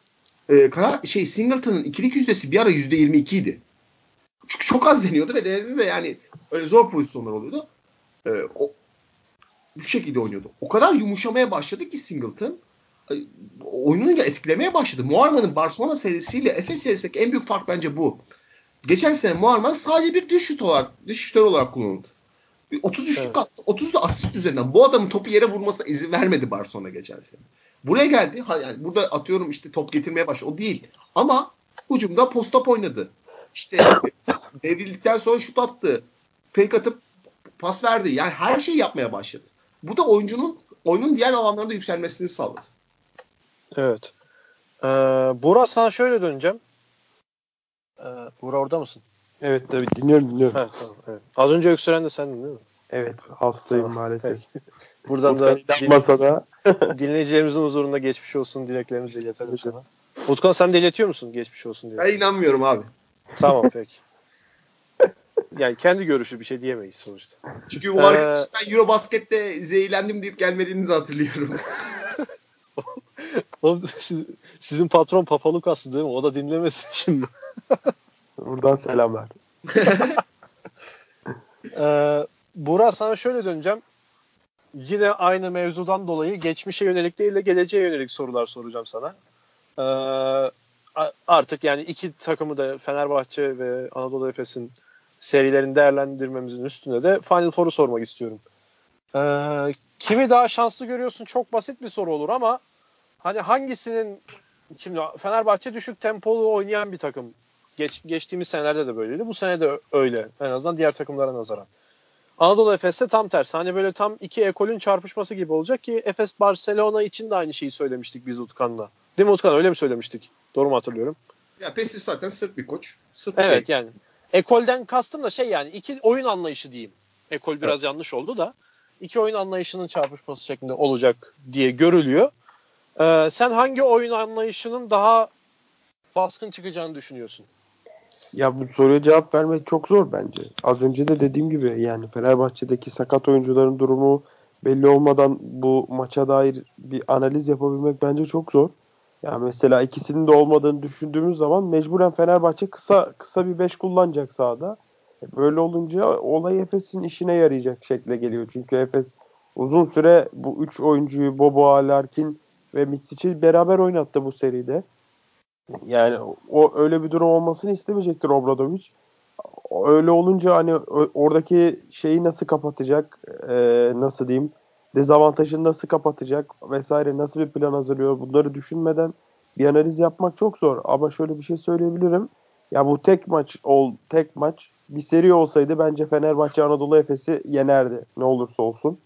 e, Kara, şey Singleton'ın ikilik yüzdesi bir ara yüzde yirmi idi. Çünkü çok az deniyordu ve denedi de yani öyle zor pozisyonlar oluyordu. E, o, bu şekilde oynuyordu. O kadar yumuşamaya başladı ki Singleton e, oyununu etkilemeye başladı. Muarman'ın Barcelona serisiyle Efes serisindeki en büyük fark bence bu. Geçen sene Muarman sadece bir dış şut olarak, dış şutör olarak kullanıldı. 33 evet. attı. 30 da asist üzerinden. Bu adamın topu yere vurmasına izin vermedi Barcelona geçen sene. Buraya geldi. Ha, yani burada atıyorum işte top getirmeye başladı. O değil. Ama hücumda post-up oynadı. İşte devrildikten sonra şut attı. Fake atıp pas verdi. Yani her şeyi yapmaya başladı. Bu da oyuncunun oyunun diğer alanlarında yükselmesini sağladı. Evet. Ee, Burak sana şöyle döneceğim. Ee, Burak orada mısın? Evet tabii dinliyorum dinliyorum. Ha, tamam, evet. Az önce öksüren de sendin değil mi? Evet hastayım tamam, maalesef. Peki. Buradan da din, masada. dinleyicilerimizin huzurunda geçmiş olsun dileklerimizi iletelim sana. Utkan sen de iletiyor musun geçmiş olsun diye? Ben inanmıyorum abi. Tamam peki. yani kendi görüşü bir şey diyemeyiz sonuçta. Çünkü bu ee... arkadaş ben Eurobasket'te zehirlendim deyip gelmediğini de hatırlıyorum. Oğlum, siz, sizin patron Papalukas değil mi? O da dinlemesin şimdi. Buradan selamlar. ee, Burak sana şöyle döneceğim. Yine aynı mevzudan dolayı geçmişe yönelik değil de geleceğe yönelik sorular soracağım sana. Ee, artık yani iki takımı da Fenerbahçe ve Anadolu Efes'in serilerini değerlendirmemizin üstünde de Final Four'u sormak istiyorum. Ee, kimi daha şanslı görüyorsun? Çok basit bir soru olur ama hani hangisinin şimdi Fenerbahçe düşük tempolu oynayan bir takım. Geç, geçtiğimiz senelerde de böyleydi. Bu sene de öyle. En azından diğer takımlara nazaran. Anadolu Efes'te tam tersi. Hani böyle tam iki ekolün çarpışması gibi olacak ki Efes Barcelona için de aynı şeyi söylemiştik biz Utkan'la. Değil mi Utkan? Öyle mi söylemiştik? Doğru mu hatırlıyorum? Ya Pesis zaten sırt bir koç. Sırt evet yani. Ekolden kastım da şey yani iki oyun anlayışı diyeyim. Ekol biraz evet. yanlış oldu da iki oyun anlayışının çarpışması şeklinde olacak diye görülüyor. Ee, sen hangi oyun anlayışının daha baskın çıkacağını düşünüyorsun? Ya bu soruya cevap vermek çok zor bence. Az önce de dediğim gibi yani Fenerbahçe'deki sakat oyuncuların durumu belli olmadan bu maça dair bir analiz yapabilmek bence çok zor. Yani mesela ikisinin de olmadığını düşündüğümüz zaman mecburen Fenerbahçe kısa kısa bir 5 kullanacak sahada. Böyle olunca olay Efes'in işine yarayacak şekle geliyor. Çünkü Efes uzun süre bu 3 oyuncuyu Bobo, Larkin ve Mitsic'i beraber oynattı bu seride. Yani o öyle bir durum olmasını istemeyecektir Obradovic. Öyle olunca hani oradaki şeyi nasıl kapatacak, e, nasıl diyeyim, dezavantajını nasıl kapatacak vesaire nasıl bir plan hazırlıyor bunları düşünmeden bir analiz yapmak çok zor. Ama şöyle bir şey söyleyebilirim. Ya bu tek maç ol tek maç bir seri olsaydı bence Fenerbahçe Anadolu Efes'i yenerdi ne olursa olsun.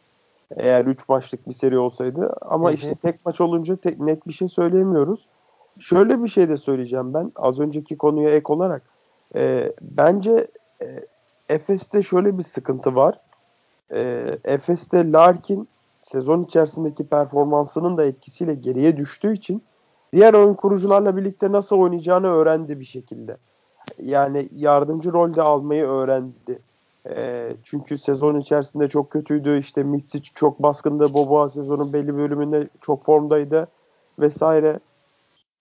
Eğer 3 maçlık bir seri olsaydı ama hı hı. işte tek maç olunca tek, net bir şey söyleyemiyoruz. Şöyle bir şey de söyleyeceğim ben az önceki konuya ek olarak. E, bence e, Efes'te şöyle bir sıkıntı var. E, Efes'te Larkin sezon içerisindeki performansının da etkisiyle geriye düştüğü için diğer oyun kurucularla birlikte nasıl oynayacağını öğrendi bir şekilde. Yani yardımcı rolde almayı öğrendi. E, çünkü sezon içerisinde çok kötüydü. İşte Misic çok baskındı. Boba sezonun belli bölümünde çok formdaydı vesaire.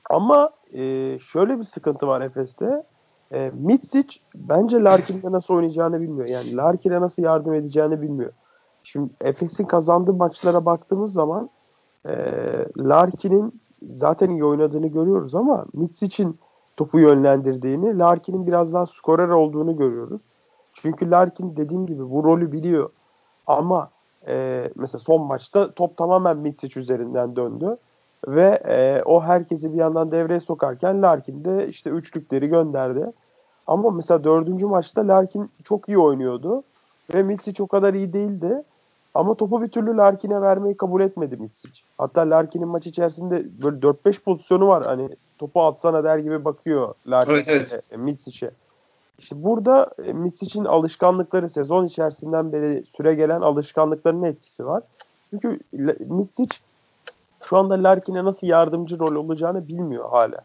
Ama e, şöyle bir sıkıntı var Efes'te. E, Mitsic bence Larkin'de nasıl oynayacağını bilmiyor. Yani Larkin'e nasıl yardım edeceğini bilmiyor. Şimdi Efes'in kazandığı maçlara baktığımız zaman e, Larkin'in zaten iyi oynadığını görüyoruz ama Mitsic'in topu yönlendirdiğini, Larkin'in biraz daha skorer olduğunu görüyoruz. Çünkü Larkin dediğim gibi bu rolü biliyor. Ama e, mesela son maçta top tamamen Mitsic üzerinden döndü. Ve e, o herkesi bir yandan devreye sokarken Larkin de işte üçlükleri gönderdi. Ama mesela dördüncü maçta Larkin çok iyi oynuyordu. Ve Mitsic o kadar iyi değildi. Ama topu bir türlü Larkin'e vermeyi kabul etmedi Mitsic. Hatta Larkin'in maç içerisinde böyle 4-5 pozisyonu var. Hani topu atsana der gibi bakıyor Larkin evet, evet. E, Mitsic'e. İşte burada e, Mitsic'in alışkanlıkları sezon içerisinden beri süre gelen alışkanlıklarının etkisi var. Çünkü Mitsic şu anda Larkin'e nasıl yardımcı rol olacağını bilmiyor hala.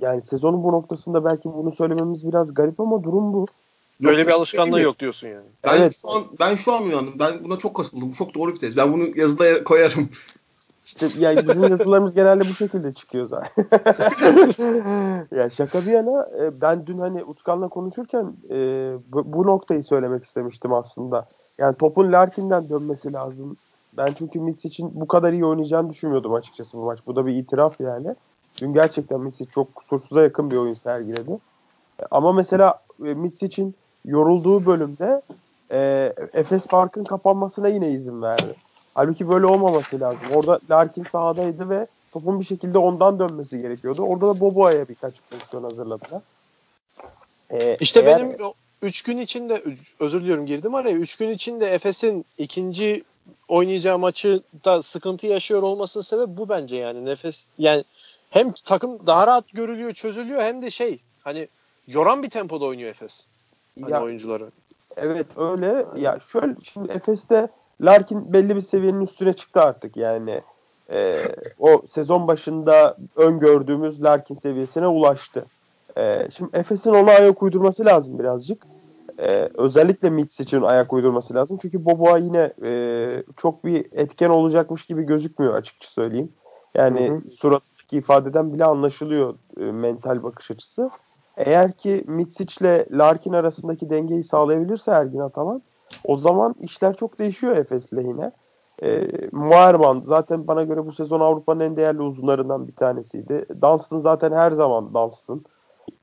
Yani sezonun bu noktasında belki bunu söylememiz biraz garip ama durum bu. Böyle bir alışkanlığı yok diyorsun yani. Ben evet. şu an ben şu an uyandım. Ben buna çok katıldım. Bu çok doğru bir tez. Ben bunu yazıda koyarım. İşte yani bizim yazılarımız genelde bu şekilde çıkıyor zaten. ya şaka bir yana e, ben dün hani Utkan'la konuşurken e, bu, noktayı söylemek istemiştim aslında. Yani topun Larkin'den dönmesi lazım. Ben çünkü Mitch için bu kadar iyi oynayacağını düşünmüyordum açıkçası bu maç. Bu da bir itiraf yani. Dün gerçekten Mitch çok kusursuza yakın bir oyun sergiledi. Ama mesela e, Mitch için yorulduğu bölümde e, Efes farkın kapanmasına yine izin verdi. Halbuki böyle olmaması lazım. Orada Larkin sahadaydı ve topun bir şekilde ondan dönmesi gerekiyordu. Orada da Boboa'ya birkaç pozisyon hazırladılar. Ee, işte eğer... benim 3 gün içinde özür diliyorum girdim araya. 3 gün içinde Efes'in ikinci oynayacağı maçı da sıkıntı yaşıyor olmasının sebebi bu bence yani. Nefes yani hem takım daha rahat görülüyor, çözülüyor hem de şey hani yoran bir tempoda oynuyor Efes. Hani ya, oyuncuları. Evet öyle. Ya şöyle şimdi Efes'te Larkin belli bir seviyenin üstüne çıktı artık yani. E, o sezon başında öngördüğümüz Larkin seviyesine ulaştı. E, şimdi Efes'in ona ayak uydurması lazım birazcık. E, özellikle Mitch için ayak uydurması lazım. Çünkü Boboa yine e, çok bir etken olacakmış gibi gözükmüyor açıkça söyleyeyim. Yani hı hı. surattaki ifadeden bile anlaşılıyor e, mental bakış açısı. Eğer ki Mitsic ile Larkin arasındaki dengeyi sağlayabilirse Ergin Ataman o zaman işler çok değişiyor Efes lehine. E, Muarman zaten bana göre bu sezon Avrupa'nın en değerli uzunlarından bir tanesiydi. Dunstan zaten her zaman Dunstan.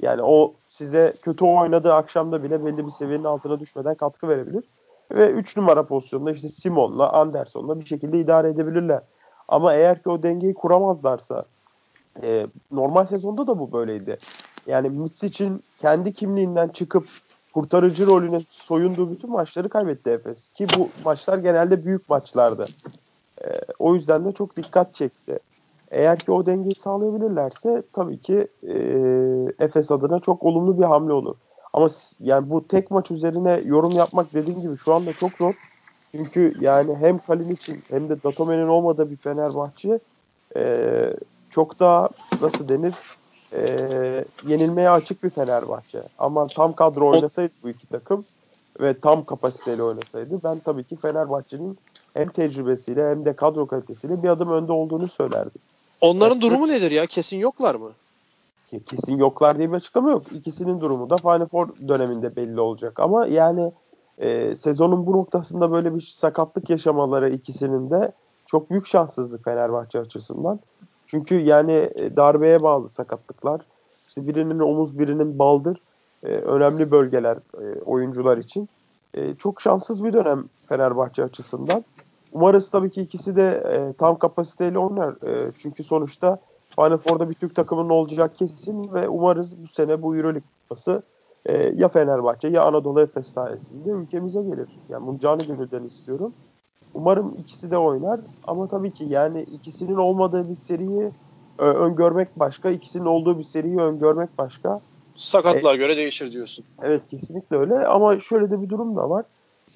Yani o size kötü oynadığı akşamda bile belli bir seviyenin altına düşmeden katkı verebilir. Ve 3 numara pozisyonda işte Simon'la Anderson'la bir şekilde idare edebilirler. Ama eğer ki o dengeyi kuramazlarsa e, normal sezonda da bu böyleydi. Yani Mitch için kendi kimliğinden çıkıp kurtarıcı rolüne soyunduğu bütün maçları kaybetti Efes. Ki bu maçlar genelde büyük maçlardı. E, o yüzden de çok dikkat çekti. Eğer ki o dengeyi sağlayabilirlerse tabii ki e, Efes adına çok olumlu bir hamle olur. Ama yani bu tek maç üzerine yorum yapmak dediğim gibi şu anda çok zor. Çünkü yani hem Kalin için hem de Datome'nin olmadığı bir Fenerbahçe e, çok daha nasıl denir e, yenilmeye açık bir Fenerbahçe. Ama tam kadro oynasaydı bu iki takım ve tam kapasiteyle oynasaydı ben tabii ki Fenerbahçe'nin hem tecrübesiyle hem de kadro kalitesiyle bir adım önde olduğunu söylerdim. Onların durumu nedir ya? Kesin yoklar mı? Kesin yoklar diye bir açıklama yok. İkisinin durumu da Final Four döneminde belli olacak. Ama yani e, sezonun bu noktasında böyle bir sakatlık yaşamaları ikisinin de çok büyük şanssızlık Fenerbahçe açısından. Çünkü yani e, darbeye bağlı sakatlıklar. İşte birinin omuz birinin baldır. E, önemli bölgeler e, oyuncular için. E, çok şanssız bir dönem Fenerbahçe açısından. Umarız tabii ki ikisi de e, tam kapasiteyle oynar. E, çünkü sonuçta Final Four'da bir Türk takımının olacak kesin ve umarız bu sene bu Euroleague kupası e, ya Fenerbahçe ya Anadolu Efes sayesinde ülkemize gelir. Yani bunu canı gönülden istiyorum. Umarım ikisi de oynar ama tabii ki yani ikisinin olmadığı bir seriyi e, öngörmek başka, ikisinin olduğu bir seriyi öngörmek başka. Sakatlığa e, göre değişir diyorsun. Evet kesinlikle öyle ama şöyle de bir durum da var.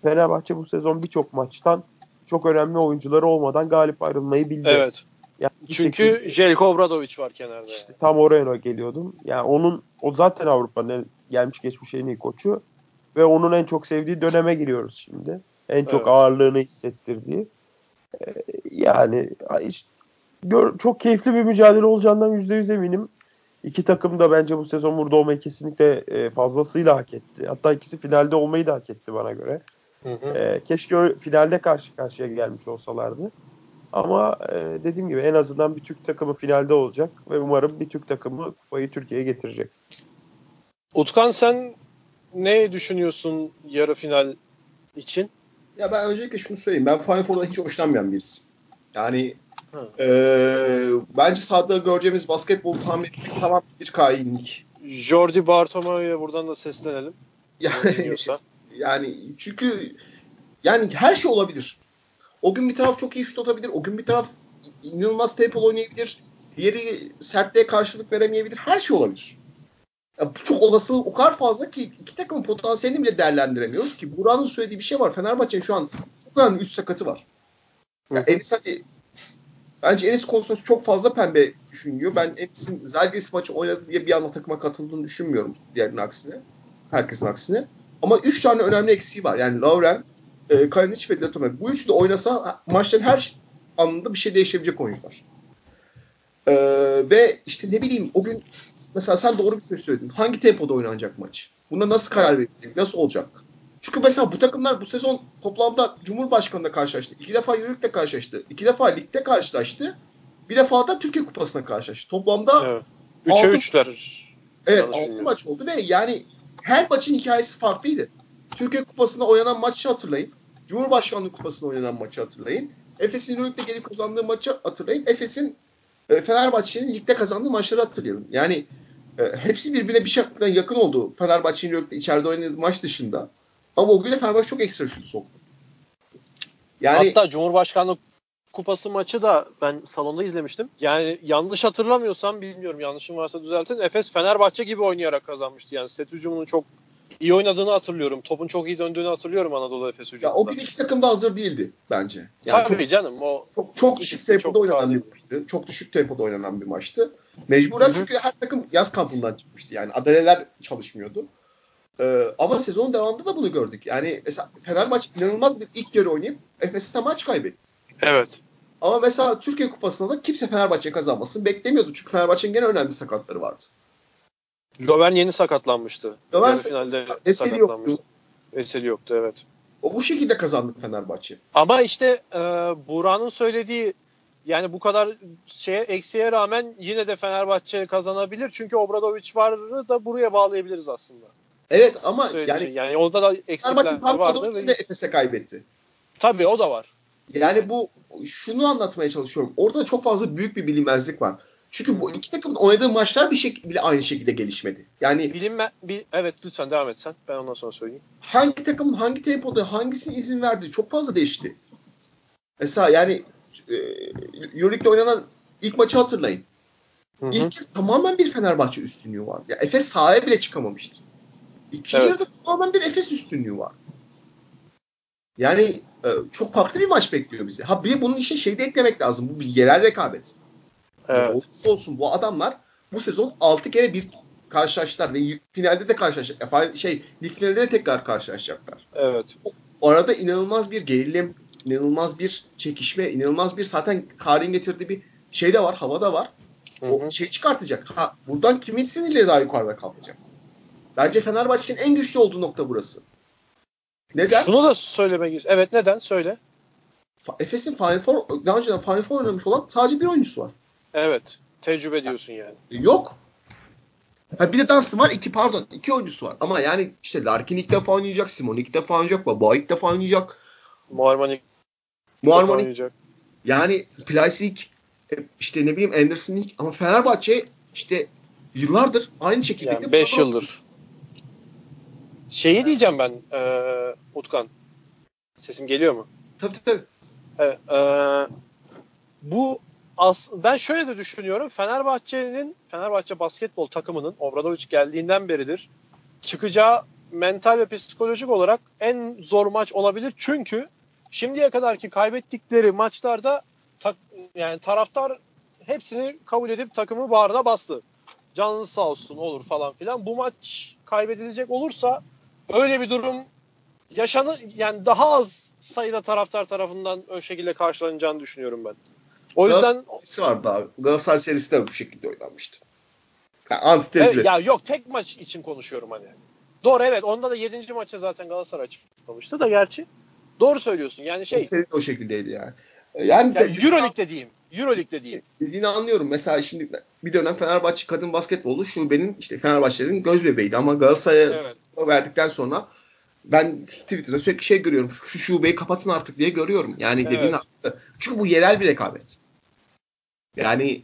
Fenerbahçe bu sezon birçok maçtan çok önemli oyuncuları olmadan galip ayrılmayı bildi. Evet. Yani Çünkü şekilde, Jelko Obradovic var kenarda. İşte yani. tam oraya geliyordum. Yani onun o zaten Avrupa'nın gelmiş geçmiş en iyi koçu ve onun en çok sevdiği döneme giriyoruz şimdi. En çok evet. ağırlığını hissettirdiği. Ee, yani gör, çok keyifli bir mücadele olacağından %100 eminim. İki takım da bence bu sezon burada olmayı kesinlikle e, fazlasıyla hak etti. Hatta ikisi finalde olmayı da hak etti bana göre. Hı hı. E, keşke finalde karşı karşıya gelmiş olsalardı. Ama e, dediğim gibi en azından bir Türk takımı finalde olacak ve umarım bir Türk takımı kupayı Türkiye'ye getirecek. Utkan sen ne düşünüyorsun yarı final için? Ya ben öncelikle şunu söyleyeyim. Ben Final Four'dan hiç hoşlanmayan birisiyim. Yani e, bence sahada göreceğimiz basketbol tahmin tamam bir kainlik. Jordi Bartomeu'ya buradan da seslenelim. Yani, yani çünkü yani her şey olabilir. O gün bir taraf çok iyi şut atabilir. O gün bir taraf inanılmaz tempo oynayabilir. Diğeri sertliğe karşılık veremeyebilir. Her şey olabilir. Ya çok olası o kadar fazla ki iki takımın potansiyelini bile değerlendiremiyoruz ki. Buranın söylediği bir şey var. Fenerbahçe'nin şu an çok önemli üst sakatı var. Ya Enis hadi bence Enis konusunda çok fazla pembe düşünüyor. Ben Enis'in Zalgiris maçı oynadı diye bir anda takıma katıldığını düşünmüyorum diğerinin aksine. Herkesin aksine. Ama üç tane önemli eksiği var. Yani Lauren, e, Kalinic ve Latome. Bu üçü de oynasa maçların her anında bir şey değişebilecek oyuncular. Ee, ve işte ne bileyim o gün mesela sen doğru bir şey söyledin. Hangi tempoda oynanacak maç? Buna nasıl karar verilecek? Nasıl olacak? Çünkü mesela bu takımlar bu sezon toplamda Cumhurbaşkanı'nda karşılaştı. İki defa Euroleague'de karşılaştı. iki defa ligde karşılaştı. Bir defa da Türkiye Kupası'na karşılaştı. Toplamda evet. 3'e 3'ler. Evet 6 maç oldu ve yani her maçın hikayesi farklıydı. Türkiye Kupası'nda oynanan maçı hatırlayın. Cumhurbaşkanlığı Kupası'nda oynanan maçı hatırlayın. Efes'in Euroleague'de gelip kazandığı maçı hatırlayın. Efes'in e, Fenerbahçe'nin ligde kazandığı maçları hatırlayalım. Yani e, hepsi birbirine bir şekilde yakın oldu. Fenerbahçe'nin Euroleague'de içeride oynadığı maç dışında. Ama o gün de Fenerbahçe çok ekstra şut soktu. Yani, Hatta Cumhurbaşkanlığı Kupası maçı da ben salonda izlemiştim. Yani yanlış hatırlamıyorsam bilmiyorum yanlışım varsa düzeltin. Efes Fenerbahçe gibi oynayarak kazanmıştı. Yani set hücumunun çok iyi oynadığını hatırlıyorum. Topun çok iyi döndüğünü hatırlıyorum Anadolu Efes hücumunda. Ya o gün iki takım da hazır değildi bence. Yani Tabii çok, canım o çok çok düşük tempoda oynanan bir maçtı. Çok düşük tempoda oynanan bir maçtı. Mecburen Hı-hı. çünkü her takım yaz kampından çıkmıştı. Yani adaleler çalışmıyordu. Ee, ama sezon devamında da bunu gördük. Yani mesela Fenerbahçe inanılmaz bir ilk yarı oynayıp Efes'e maç kaybetti. Evet. Ama mesela Türkiye Kupası'nda da kimse Fenerbahçe kazanmasını beklemiyordu. Çünkü Fenerbahçe'nin gene önemli sakatları vardı. Lovern yeni sakatlanmıştı. Lovern finalde Veseli yoktu. Veseli yoktu evet. O bu şekilde kazandı Fenerbahçe. Ama işte e, Buğra'nın söylediği yani bu kadar şeye eksiğe rağmen yine de Fenerbahçe kazanabilir. Çünkü Obradoviç varı da buraya bağlayabiliriz aslında. Evet ama yani, yani orada da eksikler vardı. Ve... de Efes'e kaybetti. Tabii o da var. Yani bu şunu anlatmaya çalışıyorum. Orada çok fazla büyük bir bilinmezlik var. Çünkü bu iki takımın oynadığı maçlar bir şekilde aynı şekilde gelişmedi. Yani Bilinme, bil, evet lütfen devam et sen. Ben ondan sonra söyleyeyim. hangi takım hangi tempoda hangisine izin verdi çok fazla değişti. Mesela yani e, Euroleague'de oynanan ilk maçı hatırlayın. Hı hı. İlk yarı tamamen bir Fenerbahçe üstünlüğü var. Ya Efes sahaya bile çıkamamıştı. İkinci Evet. yarıda tamamen bir Efes üstünlüğü var. Yani e, çok farklı bir maç bekliyor bizi. Ha bir bunun işe şey de eklemek lazım. Bu bir yerel rekabet. Evet. Olursa olsun bu adamlar bu sezon 6 kere bir karşılaştılar ve finalde de karşılaşacak. Efa- Şey, lig finalde de tekrar karşılaşacaklar. Evet. O arada inanılmaz bir gerilim, inanılmaz bir çekişme, inanılmaz bir zaten tarihin getirdiği bir şey de var, hava da var. Hı O hı. şey çıkartacak. Ha, buradan kimin sinirleri daha yukarıda kalkacak? Bence Fenerbahçe'nin en güçlü olduğu nokta burası. Neden? Şunu da söylemek Evet neden? Söyle. Efes'in Final Four, daha önceden Final Four oynamış olan sadece bir oyuncusu var. Evet. Tecrübe diyorsun yani. E, Yok. Ha bir de Dunstan var. iki pardon. iki oyuncusu var. Ama yani işte Larkin ilk defa oynayacak. Simon ilk defa oynayacak. Baba ilk defa oynayacak. Muharman ilk- oynayacak. Yani Plasik e, işte ne bileyim Anderson ilk ama Fenerbahçe işte yıllardır aynı şekilde Yani 5 yıldır. Şeyi diyeceğim ben eee Utkan. Sesim geliyor mu? Tabii tabii. Evet. eee, bu as ben şöyle de düşünüyorum. Fenerbahçe'nin Fenerbahçe basketbol takımının Obradoviç geldiğinden beridir çıkacağı mental ve psikolojik olarak en zor maç olabilir. Çünkü şimdiye kadarki kaybettikleri maçlarda tak, yani taraftar hepsini kabul edip takımı bağrına bastı. Canınız sağ olsun olur falan filan. Bu maç kaybedilecek olursa öyle bir durum yaşanır yani daha az sayıda taraftar tarafından o şekilde karşılanacağını düşünüyorum ben. O yüzden Serisi vardı abi. Galatasaray serisi de bu şekilde oynanmıştı. Yani antitezli. Evet, ya yok tek maç için konuşuyorum hani. Doğru evet onda da 7. maçta zaten Galatasaray çıkmamıştı da gerçi. Doğru söylüyorsun yani şey O seri de o şekildeydi yani. E, Yani, yani Euroleague'de diyeyim. Euroleague'de diyeyim. dediğini anlıyorum. Mesela şimdi bir dönem Fenerbahçe kadın basketbolu şubenin işte Fenerbahçe'nin göz bebeğiydi ama Galatasaray'a Evet. verdikten sonra ben Twitter'da sürekli şey görüyorum. Şu şubeyi kapatın artık diye görüyorum. Yani Evet. dediğin haklı. Çünkü bu yerel bir rekabet. Yani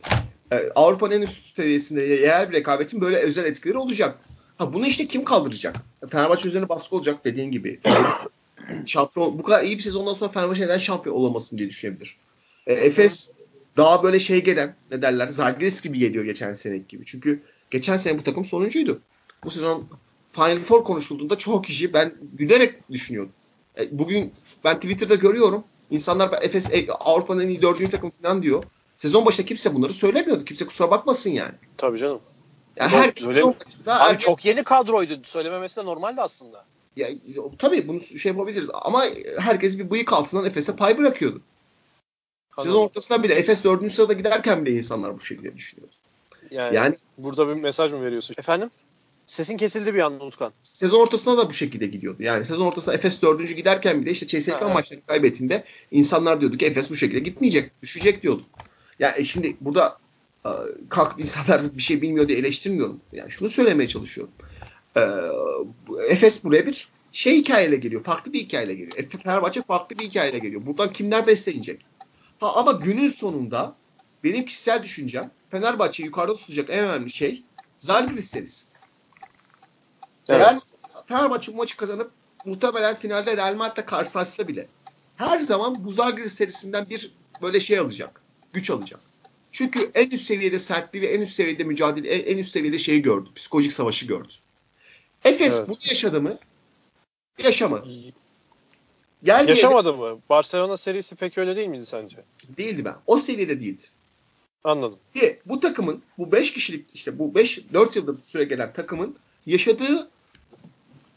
e, Avrupa'nın en üst seviyesinde yerel bir rekabetin böyle özel etkileri olacak. Ha bunu işte kim kaldıracak? Fenerbahçe üzerine baskı olacak dediğin gibi. şampiyon bu kadar iyi bir sezondan sonra Fenerbahçe neden şampiyon olamasın diye düşünebilir. E, Efes daha böyle şey gelen ne derler Zalgiris gibi geliyor geçen seneki gibi. Çünkü geçen sene bu takım sonuncuydu. Bu sezon Final Four konuşulduğunda çoğu kişi ben gülerek düşünüyordum. E, bugün ben Twitter'da görüyorum. İnsanlar Efes e, Avrupa'nın en iyi dördüncü takım falan diyor. Sezon başında kimse bunları söylemiyordu. Kimse kusura bakmasın yani. Tabii canım. Yok, her öyle sezon Abi herkes- çok yeni kadroydu. Söylememesi de normaldi aslında. ya, tabii bunu şey yapabiliriz ama herkes bir bıyık altından Efes'e pay bırakıyordu. Sezon Anladım. ortasında bile Efes 4. sırada giderken bile insanlar bu şekilde düşünüyor. Yani, Yani burada bir mesaj mı veriyorsun? Efendim? Sesin kesildi bir anda Utkan. sezon ortasında da bu şekilde gidiyordu. Yani sezon ortasında Efes 4. giderken bile işte CSK evet. maçları kaybettiğinde insanlar diyordu ki Efes bu şekilde gitmeyecek, düşecek diyordu. Ya e şimdi burada e, kalkıp insanlar bir şey bilmiyor diye eleştirmiyorum. Yani şunu söylemeye çalışıyorum. E, Efes buraya bir şey hikayeyle geliyor. Farklı bir hikayeyle geliyor. Fenerbahçe farklı bir hikayeyle geliyor. Buradan kimler beslenecek? Ha, ama günün sonunda benim kişisel düşüncem Fenerbahçe yukarıda tutacak en önemli şey Zalgiris serisi. Evet. Eğer Fenerbahçe bu maçı kazanıp muhtemelen finalde Real Madrid'le karşılaşsa bile her zaman bu Zalgiris serisinden bir böyle şey alacak. Güç alacak. Çünkü en üst seviyede sertliği ve en üst seviyede mücadele, en üst seviyede şeyi gördü. Psikolojik savaşı gördü. Efes Evet. bunu yaşadı mı? Yaşamadı. Gel Yaşamadı mı? Barcelona serisi pek öyle değil miydi sence? değildi ben. O seviyede değildi. Anladım. Ki bu takımın bu 5 kişilik işte bu 5 4 yıldır süre gelen takımın yaşadığı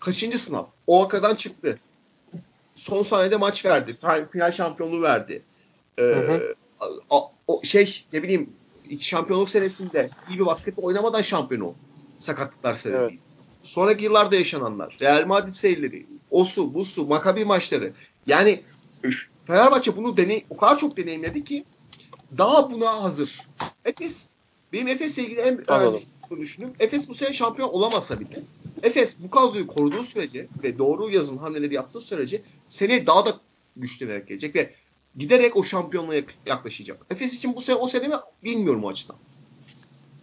kaçıncı sınav? O akadan çıktı. Son saniyede maç verdi. Final şampiyonluğu verdi. Ee, Hı a- o şey ne bileyim şampiyonluk senesinde iyi bir basketbol oynamadan şampiyon oldu. Sakatlıklar sebebiyle. Evet. Sonraki yıllarda yaşananlar. Real Madrid seyirleri, o su, bu su, Makabi maçları. Yani Fenerbahçe bunu deney o kadar çok deneyimledi ki daha buna hazır. Efes benim Efes'le ilgili en önemli düşündüğüm Efes bu sene şampiyon olamasa bile Efes bu kadroyu koruduğu sürece ve doğru yazın hamleleri yaptığı sürece seneye daha da güçlenerek gelecek ve giderek o şampiyonluğa yak- yaklaşacak. Efes için bu sene o sene mi bilmiyorum o açıdan.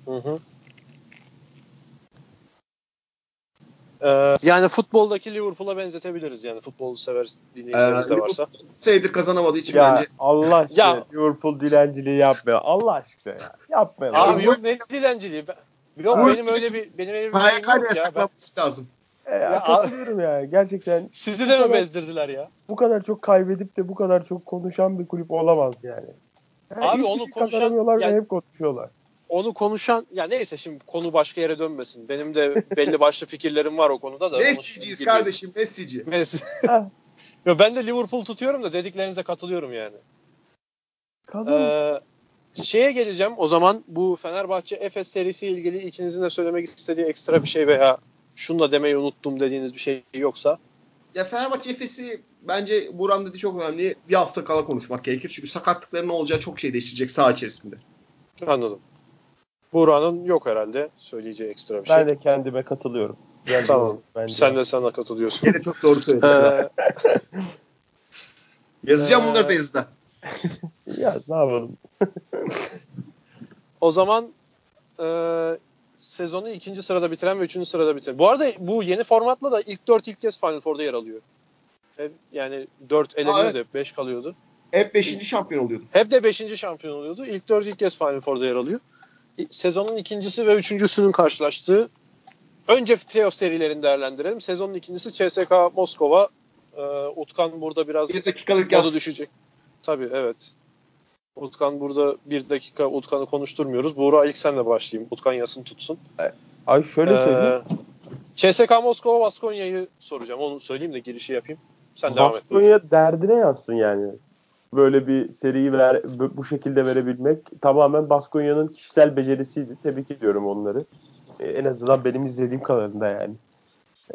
Hı hı. Ee, yani futboldaki Liverpool'a benzetebiliriz yani futbolu sever dinleyicilerimiz de varsa. Senedir kazanamadığı için Ya bence. Allah aşkına Ya. Liverpool dilenciliği yapmıyor. Allah aşkına ya. Yapmayalım. Abi yok ne dilenciliği. Ben- Yok Bu- benim öyle bir benim öyle bir şeyim KYK'yla yok ya. Ben, lazım. E, Ya, katılıyorum ya. Gerçekten sizi de mi bezdirdiler ya? bu kadar çok kaybedip de bu kadar çok konuşan bir kulüp olamaz yani. Yani Abi onu şey konuşan- yani- hep konuşuyorlar. Onu konuşan ya neyse şimdi konu başka yere dönmesin. Benim de belli başlı fikirlerim var o konuda da. Messi'ciyiz kardeşim Messi'ci. Messi. Yo, ben de Liverpool tutuyorum da dediklerinize katılıyorum yani. Kazan. Ee, şeye geleceğim. O zaman bu Fenerbahçe Efes serisi ilgili ikinizin de söylemek istediği ekstra bir şey veya şunu da demeyi unuttum dediğiniz bir şey yoksa Ya Fenerbahçe Efes'i bence Buram dedi çok önemli. Bir hafta kala konuşmak gerekir. Çünkü sakatlıkların olacağı çok şey değiştirecek saha içerisinde. anladım. Buğra'nın yok herhalde söyleyeceği ekstra bir şey. ben de kendime katılıyorum. Ben de- Tamam. bence. Sen de sana katılıyorsun. Yine çok doğru söyledin. Ee, Yazacağım Ee, bunları da yazıda. Ya ne yapalım? o zaman e, sezonu ikinci sırada bitiren ve üçüncü sırada bitiren. Bu arada bu yeni formatla da ilk dört ilk kez Final Four'da yer alıyor. Hep, yani dört eleniyordu evet. hep beş kalıyordu. Hep 5. şampiyon oluyordu. Hep de beşinci şampiyon oluyordu. İlk dört ilk kez Final Four'da yer alıyor. Sezonun ikincisi ve üçüncüsünün karşılaştığı önce playoff serilerini değerlendirelim. Sezonun ikincisi CSK Moskova. Ee, Utkan burada biraz Bir dakikalık yaz. düşecek. Tabii evet. Utkan burada bir dakika Utkan'ı konuşturmuyoruz. Buğra ilk senle başlayayım. Utkan yasın tutsun. Ay şöyle söyleyeyim. Ee, CSK Moskova Baskonya'yı soracağım. Onu söyleyeyim de girişi yapayım. Sen devam et. Baskonya derdine yazsın yani. Böyle bir seriyi ver, bu şekilde verebilmek tamamen Baskonya'nın kişisel becerisiydi. Tebrik ediyorum onları. Ee, en azından benim izlediğim kadarında yani.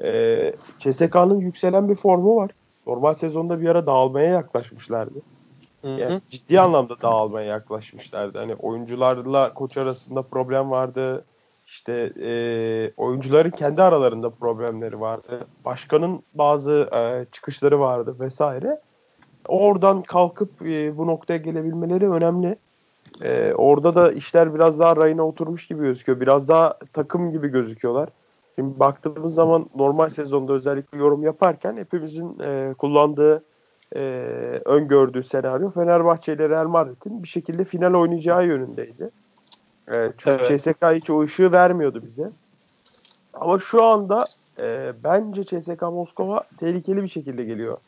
Ee, CSK'nın yükselen bir formu var. Normal sezonda bir ara dağılmaya yaklaşmışlardı. Hı hı. Yani ciddi anlamda dağılmaya yaklaşmışlardı. Hani oyuncularla koç arasında problem vardı. İşte e, oyuncuların kendi aralarında problemleri vardı. Başkanın bazı e, çıkışları vardı vesaire. Oradan kalkıp e, bu noktaya gelebilmeleri önemli. E, orada da işler biraz daha rayına oturmuş gibi gözüküyor. Biraz daha takım gibi gözüküyorlar. Şimdi baktığımız zaman normal sezonda özellikle yorum yaparken hepimizin e, kullandığı e, öngördüğü senaryo Fenerbahçe ile Real Madrid'in bir şekilde final oynayacağı yönündeydi. E, çünkü Evet. CSK hiç o ışığı vermiyordu bize. Ama şu anda e, bence CSK Moskova tehlikeli bir şekilde geliyor.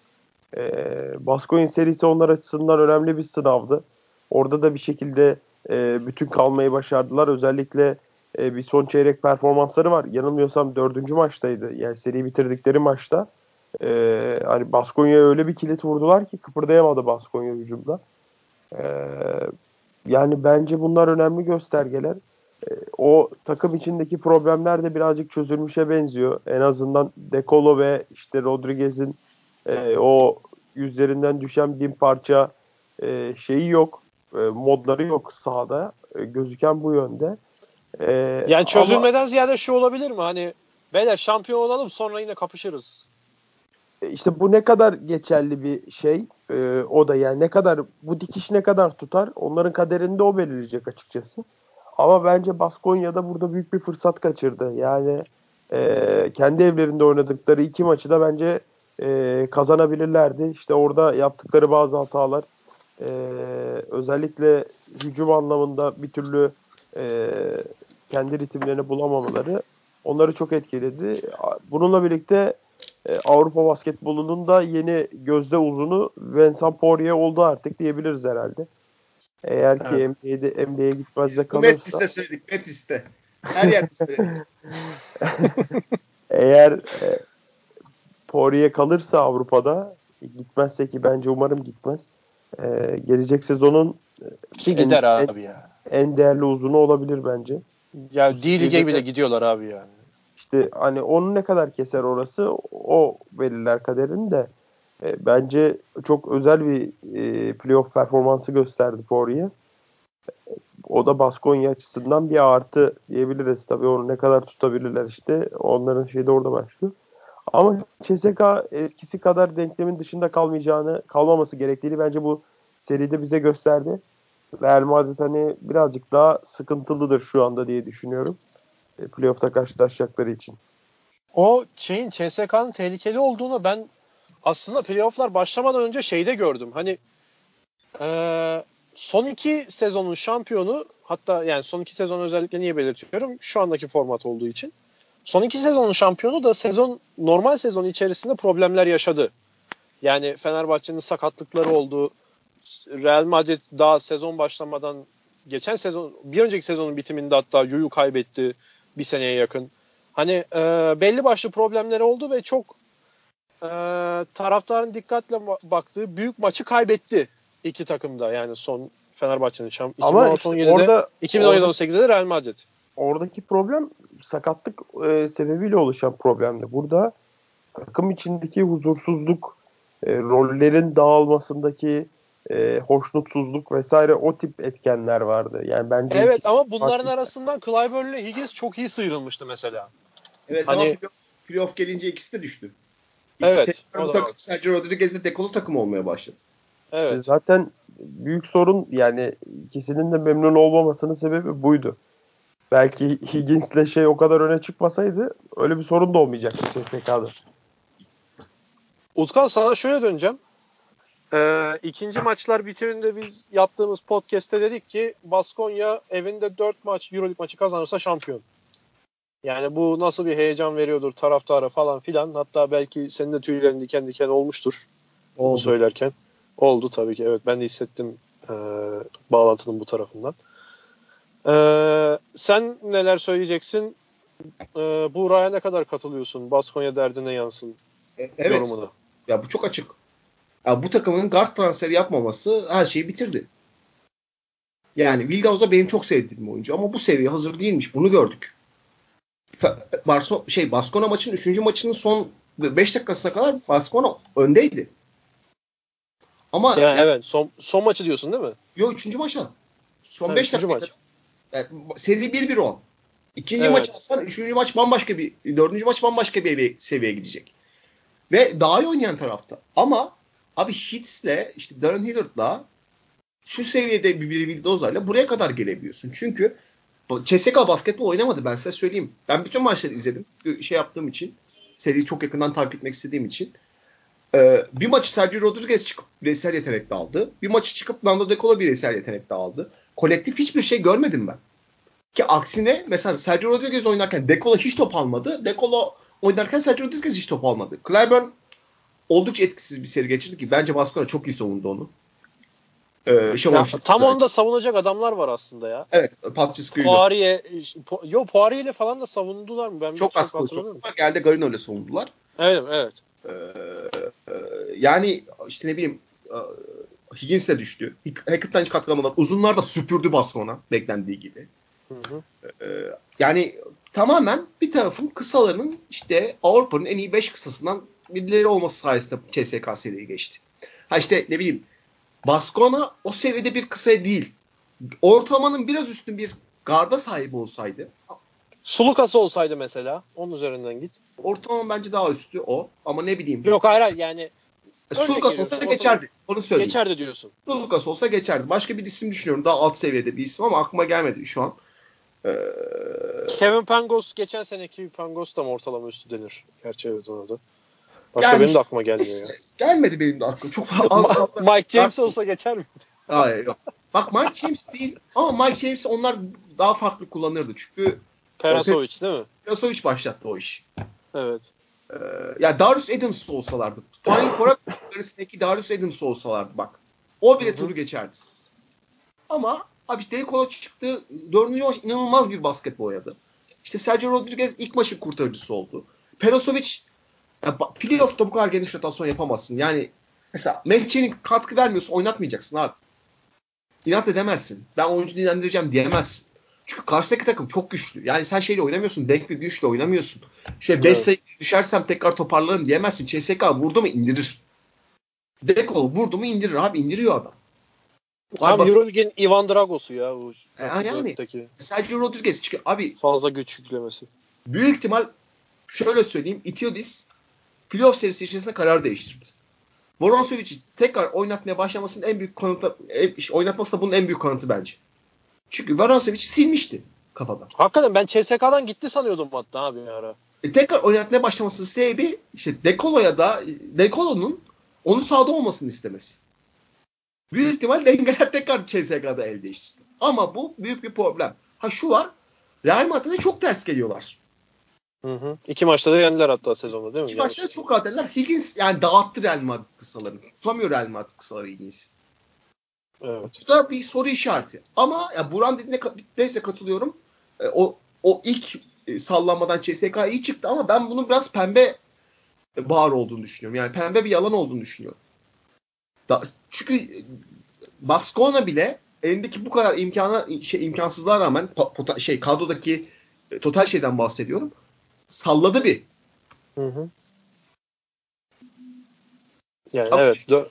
E, Baskonya serisi onlar açısından önemli bir sınavdı. Orada da bir şekilde e, bütün kalmayı başardılar. Özellikle e, bir son çeyrek performansları var. Yanılmıyorsam dördüncü maçtaydı. Yani seriyi bitirdikleri maçta. E, hani Baskonya'ya öyle bir kilit vurdular ki kıpırdayamadı Baskonya hücumda. E, yani bence bunlar önemli göstergeler. E, o takım içindeki problemler de birazcık çözülmüşe benziyor. En azından Dekolo ve işte Rodriguez'in e, o yüzlerinden düşen bin parça e, şeyi yok. E, modları yok sahada. E, gözüken bu yönde. E, Yani ama- çözülmeden ziyade şu olabilir mi? Hani beyler şampiyon olalım sonra yine kapışırız. E, İşte bu ne kadar geçerli bir şey e, o da yani ne kadar bu dikiş ne kadar tutar onların kaderini de o belirleyecek açıkçası. Ama bence Baskonya'da burada büyük bir fırsat kaçırdı. Yani e, kendi evlerinde oynadıkları iki maçı da bence e, kazanabilirlerdi. İşte orada yaptıkları bazı hatalar e, özellikle hücum anlamında bir türlü e, kendi ritimlerini bulamamaları onları çok etkiledi. Bununla birlikte e, Avrupa basketbolunun da yeni gözde uzunu Vincent Poirier oldu artık diyebiliriz herhalde. Eğer ki Evet. NBA'de NBA'ye gitmez de Bu Metis'te kalırsa söyledik. Metis'te. Her yerde söyledik. eğer e, Poirier kalırsa Avrupa'da gitmezse ki bence umarım gitmez. e, gelecek sezonun Ki En- gider en- abi ya. en değerli uzunu olabilir bence. Ya D-League'e Lig'de- bile gidiyorlar abi yani. İşte hani onu ne kadar keser orası o belirler kaderini de E, bence çok özel bir e, playoff performansı gösterdi Poirier. O da Baskonya açısından bir artı diyebiliriz. Tabii onu ne kadar tutabilirler işte. Onların şeyi de orada başlıyor. Ama CSK eskisi kadar denklemin dışında kalmayacağını, kalmaması gerektiğini bence bu seride bize gösterdi. Real Madrid hani birazcık daha sıkıntılıdır şu anda diye düşünüyorum. E, playoff'ta karşılaşacakları için. O şeyin CSK'nın tehlikeli olduğunu ben aslında playoff'lar başlamadan önce şeyde gördüm. Hani ee, son iki sezonun şampiyonu hatta yani son iki sezon özellikle niye belirtiyorum? Şu andaki format olduğu için. Son iki sezonun şampiyonu da sezon normal sezon içerisinde problemler yaşadı. Yani Fenerbahçe'nin sakatlıkları oldu. Real Madrid daha sezon başlamadan geçen sezon bir önceki sezonun bitiminde hatta Yu'yu kaybetti bir seneye yakın. Hani e, belli başlı problemleri oldu ve çok e, taraftarın dikkatle baktığı büyük maçı kaybetti iki takımda yani son Fenerbahçe'nin şamp 2017'de orada 2017-18'de de Real Madrid. Oradaki problem sakatlık e, sebebiyle oluşan problemdi. Burada takım içindeki huzursuzluk, e, rollerin dağılmasındaki e, hoşnutsuzluk vesaire o tip etkenler vardı. Yani bence Evet ama bunların farklı. arasından Clyburn ile Higgins çok iyi sıyrılmıştı mesela. Evet hani, ama playoff gelince ikisi de düştü. İki evet. Takım, Sergio Rodriguez de dekolu takım olmaya başladı. Evet. zaten büyük sorun yani ikisinin de memnun olmamasının sebebi buydu. Belki Higgins'le şey o kadar öne çıkmasaydı öyle bir sorun da olmayacaktı CSK'da. Utkan sana şöyle döneceğim. Ee, ikinci maçlar bitiminde biz yaptığımız podcast'te dedik ki Baskonya evinde 4 maç Euroleague maçı kazanırsa şampiyon. Yani bu nasıl bir heyecan veriyordur taraftara falan filan. Hatta belki senin de tüylerin diken diken olmuştur. Oldu. söylerken. Oldu tabii ki. Evet ben de hissettim e, bağlantının bu tarafından. E, sen neler söyleyeceksin? E, Buğra'ya ne kadar katılıyorsun? Baskonya derdine yansın e, evet. yorumunu. Ya bu çok açık. Ya bu takımın guard transferi yapmaması her şeyi bitirdi. Yani Vilgauz'a benim çok sevdiğim oyuncu ama bu seviye hazır değilmiş. Bunu gördük. Barso şey Baskona maçının 3. maçının son 5 dakikasına kadar Baskona öndeydi. Ama yani, yani evet son son maçı diyorsun değil mi? Yok 3. maça. Son 5 dakika. Maç. Yani, seri 1-1-10. İkinci evet. maç alsan üçüncü maç bambaşka bir dördüncü maç bambaşka bir seviyeye gidecek. Ve daha iyi oynayan tarafta. Ama abi Hits'le işte Darren Hillard'la şu seviyede bir Vildoza'yla buraya kadar gelebiliyorsun. Çünkü CSK basketbol oynamadı ben size söyleyeyim. Ben bütün maçları izledim. Şey yaptığım için. Seriyi çok yakından takip etmek istediğim için. Ee, bir maçı Sergio Rodriguez çıkıp bireysel yetenekle aldı. Bir maçı çıkıp Nando De Colo bireysel yetenekle aldı. Kolektif hiçbir şey görmedim ben. Ki aksine mesela Sergio Rodriguez oynarken De Colo hiç top almadı. De Colo oynarken Sergio Rodriguez hiç top almadı. Clyburn oldukça etkisiz bir seri geçirdi ki bence Baskona çok iyi savundu onu. Ee, ya, tam onda savunacak adamlar var aslında ya. Evet, Patrice Poirier, po, yo Poirier ile falan da savundular mı? Ben çok az pozisyon var. Geldi Garino ile savundular. Evet, evet. Ee, e, yani işte ne bileyim e, Higgins de düştü. Hackett'tan hiç katkılamadılar. Uzunlar da süpürdü Baskona beklendiği gibi. Hı hı. Ee, yani tamamen bir tarafın kısalarının işte Avrupa'nın en iyi 5 kısasından birileri olması sayesinde CSK seriyi geçti. Ha işte ne bileyim Baskona o seviyede bir kısa değil. Ortalamanın biraz üstün bir garda sahibi olsaydı. Sulukası olsaydı mesela. Onun üzerinden git. Ortalama bence daha üstü o. Ama ne bileyim. Yok hayır yani. Sulukas olsa da geçerdi. Onu söyleyeyim. Geçerdi diyorsun. Sulukas olsa geçerdi. Başka bir isim düşünüyorum. Daha alt seviyede bir isim ama aklıma gelmedi şu an. Ee... Kevin Pangos geçen seneki Pangos da mı ortalama üstü denir? Gerçi evet ona da. Başka yani benim de aklıma gelmiyor ya. Gelmedi benim de aklıma. Çok Mike James olsa geçer mi? Hayır yok. Bak Mike James değil ama Mike James onlar daha farklı kullanırdı. Çünkü Perasovic değil mi? Perasovic başlattı o iş. Evet. Ee, ya Darius Adams olsalardı. Final Four'a arasındaki Darius Adams olsalardı bak. O bile turu geçerdi. Ama abi Delcola çıktı. Dördüncü maç inanılmaz bir basketbol oynadı. İşte Sergio Rodriguez ilk maçın kurtarıcısı oldu. Perasovic ya, playoff'ta bu kadar geniş rotasyon yapamazsın. Yani mesela Mehçe'nin katkı vermiyorsa oynatmayacaksın abi. İnat edemezsin. Ben oyuncu dinlendireceğim diyemezsin. Çünkü karşıdaki takım çok güçlü. Yani sen şeyle oynamıyorsun. Denk bir güçle oynamıyorsun. Şöyle 5 evet. sayı düşersem tekrar toparlarım diyemezsin. CSK vurdu mu indirir. Dekol vurdu mu indirir abi. indiriyor adam. Tam Euroleague'in Ivan Dragos'u ya. Bu e, yani Sergio Rodriguez çıkıyor. Abi fazla güç yüklemesi. Büyük ihtimal şöyle söyleyeyim. Itiodis playoff serisi içerisinde karar değiştirdi. Voronsovic'i tekrar oynatmaya başlamasının en büyük kanıtı oynatması da bunun en büyük kanıtı bence. Çünkü Voronsovic silmişti kafadan. Hakikaten ben CSK'dan gitti sanıyordum hatta abi ara. E, tekrar oynatmaya başlamasının sebebi işte Dekolo'ya da Dekolo'nun onu sahada olmasını istemesi. Büyük ihtimal dengeler tekrar CSK'da el değişti. Ama bu büyük bir problem. Ha şu var. Real Madrid'e çok ters geliyorlar. Hı hı. İki maçta da yendiler hatta sezonda değil mi? İki maçta da çok rahat yendiler. Higgins yani dağıttı Real Madrid kısalarını. Tutamıyor Real Madrid kısaları Higgins. Evet. Bu da bir soru işareti. Ama ya Buran dediğine neyse katılıyorum. E, o o ilk e, sallanmadan CSK iyi çıktı ama ben bunun biraz pembe bağır olduğunu düşünüyorum. Yani pembe bir yalan olduğunu düşünüyorum. Da, çünkü e, Baskona bile elindeki bu kadar imkana şey imkansızlığa rağmen pota, şey kadrodaki e, total şeyden bahsediyorum. Salladı bir. Hı hı. Yani Ama evet. Dö-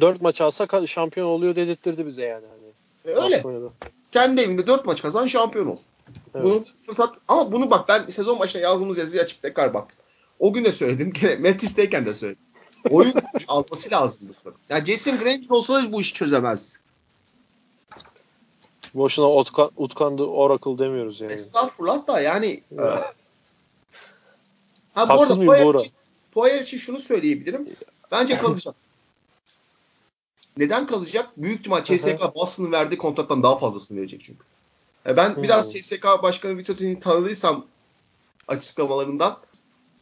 4 maç alsa şampiyon oluyor dedirttirdi bize yani. Hani e öyle. Aspanya'da. Kendi evinde 4 maç kazan şampiyon ol. Evet. Bunu fırsat ama bunu bak ben sezon başına yazdığımız yazıyı açıp tekrar baktım. O gün de söyledim. Metis'teyken de söyledim. Oyun alması lazımdı. Yani Jason Granger olsa da bu işi çözemez. Boşuna Utkan, Utkan'dı Oracle demiyoruz yani. Estağfurullah da yani. e... ha bu Haksız arada Poyer için, Poyer için şunu söyleyebilirim. Bence kalacak. Neden kalacak? Büyük ihtimal CSK Boston'ın verdiği kontrattan daha fazlasını verecek çünkü. E, ben hmm. biraz CSK Başkanı Vitotin'i tanıdıysam açıklamalarından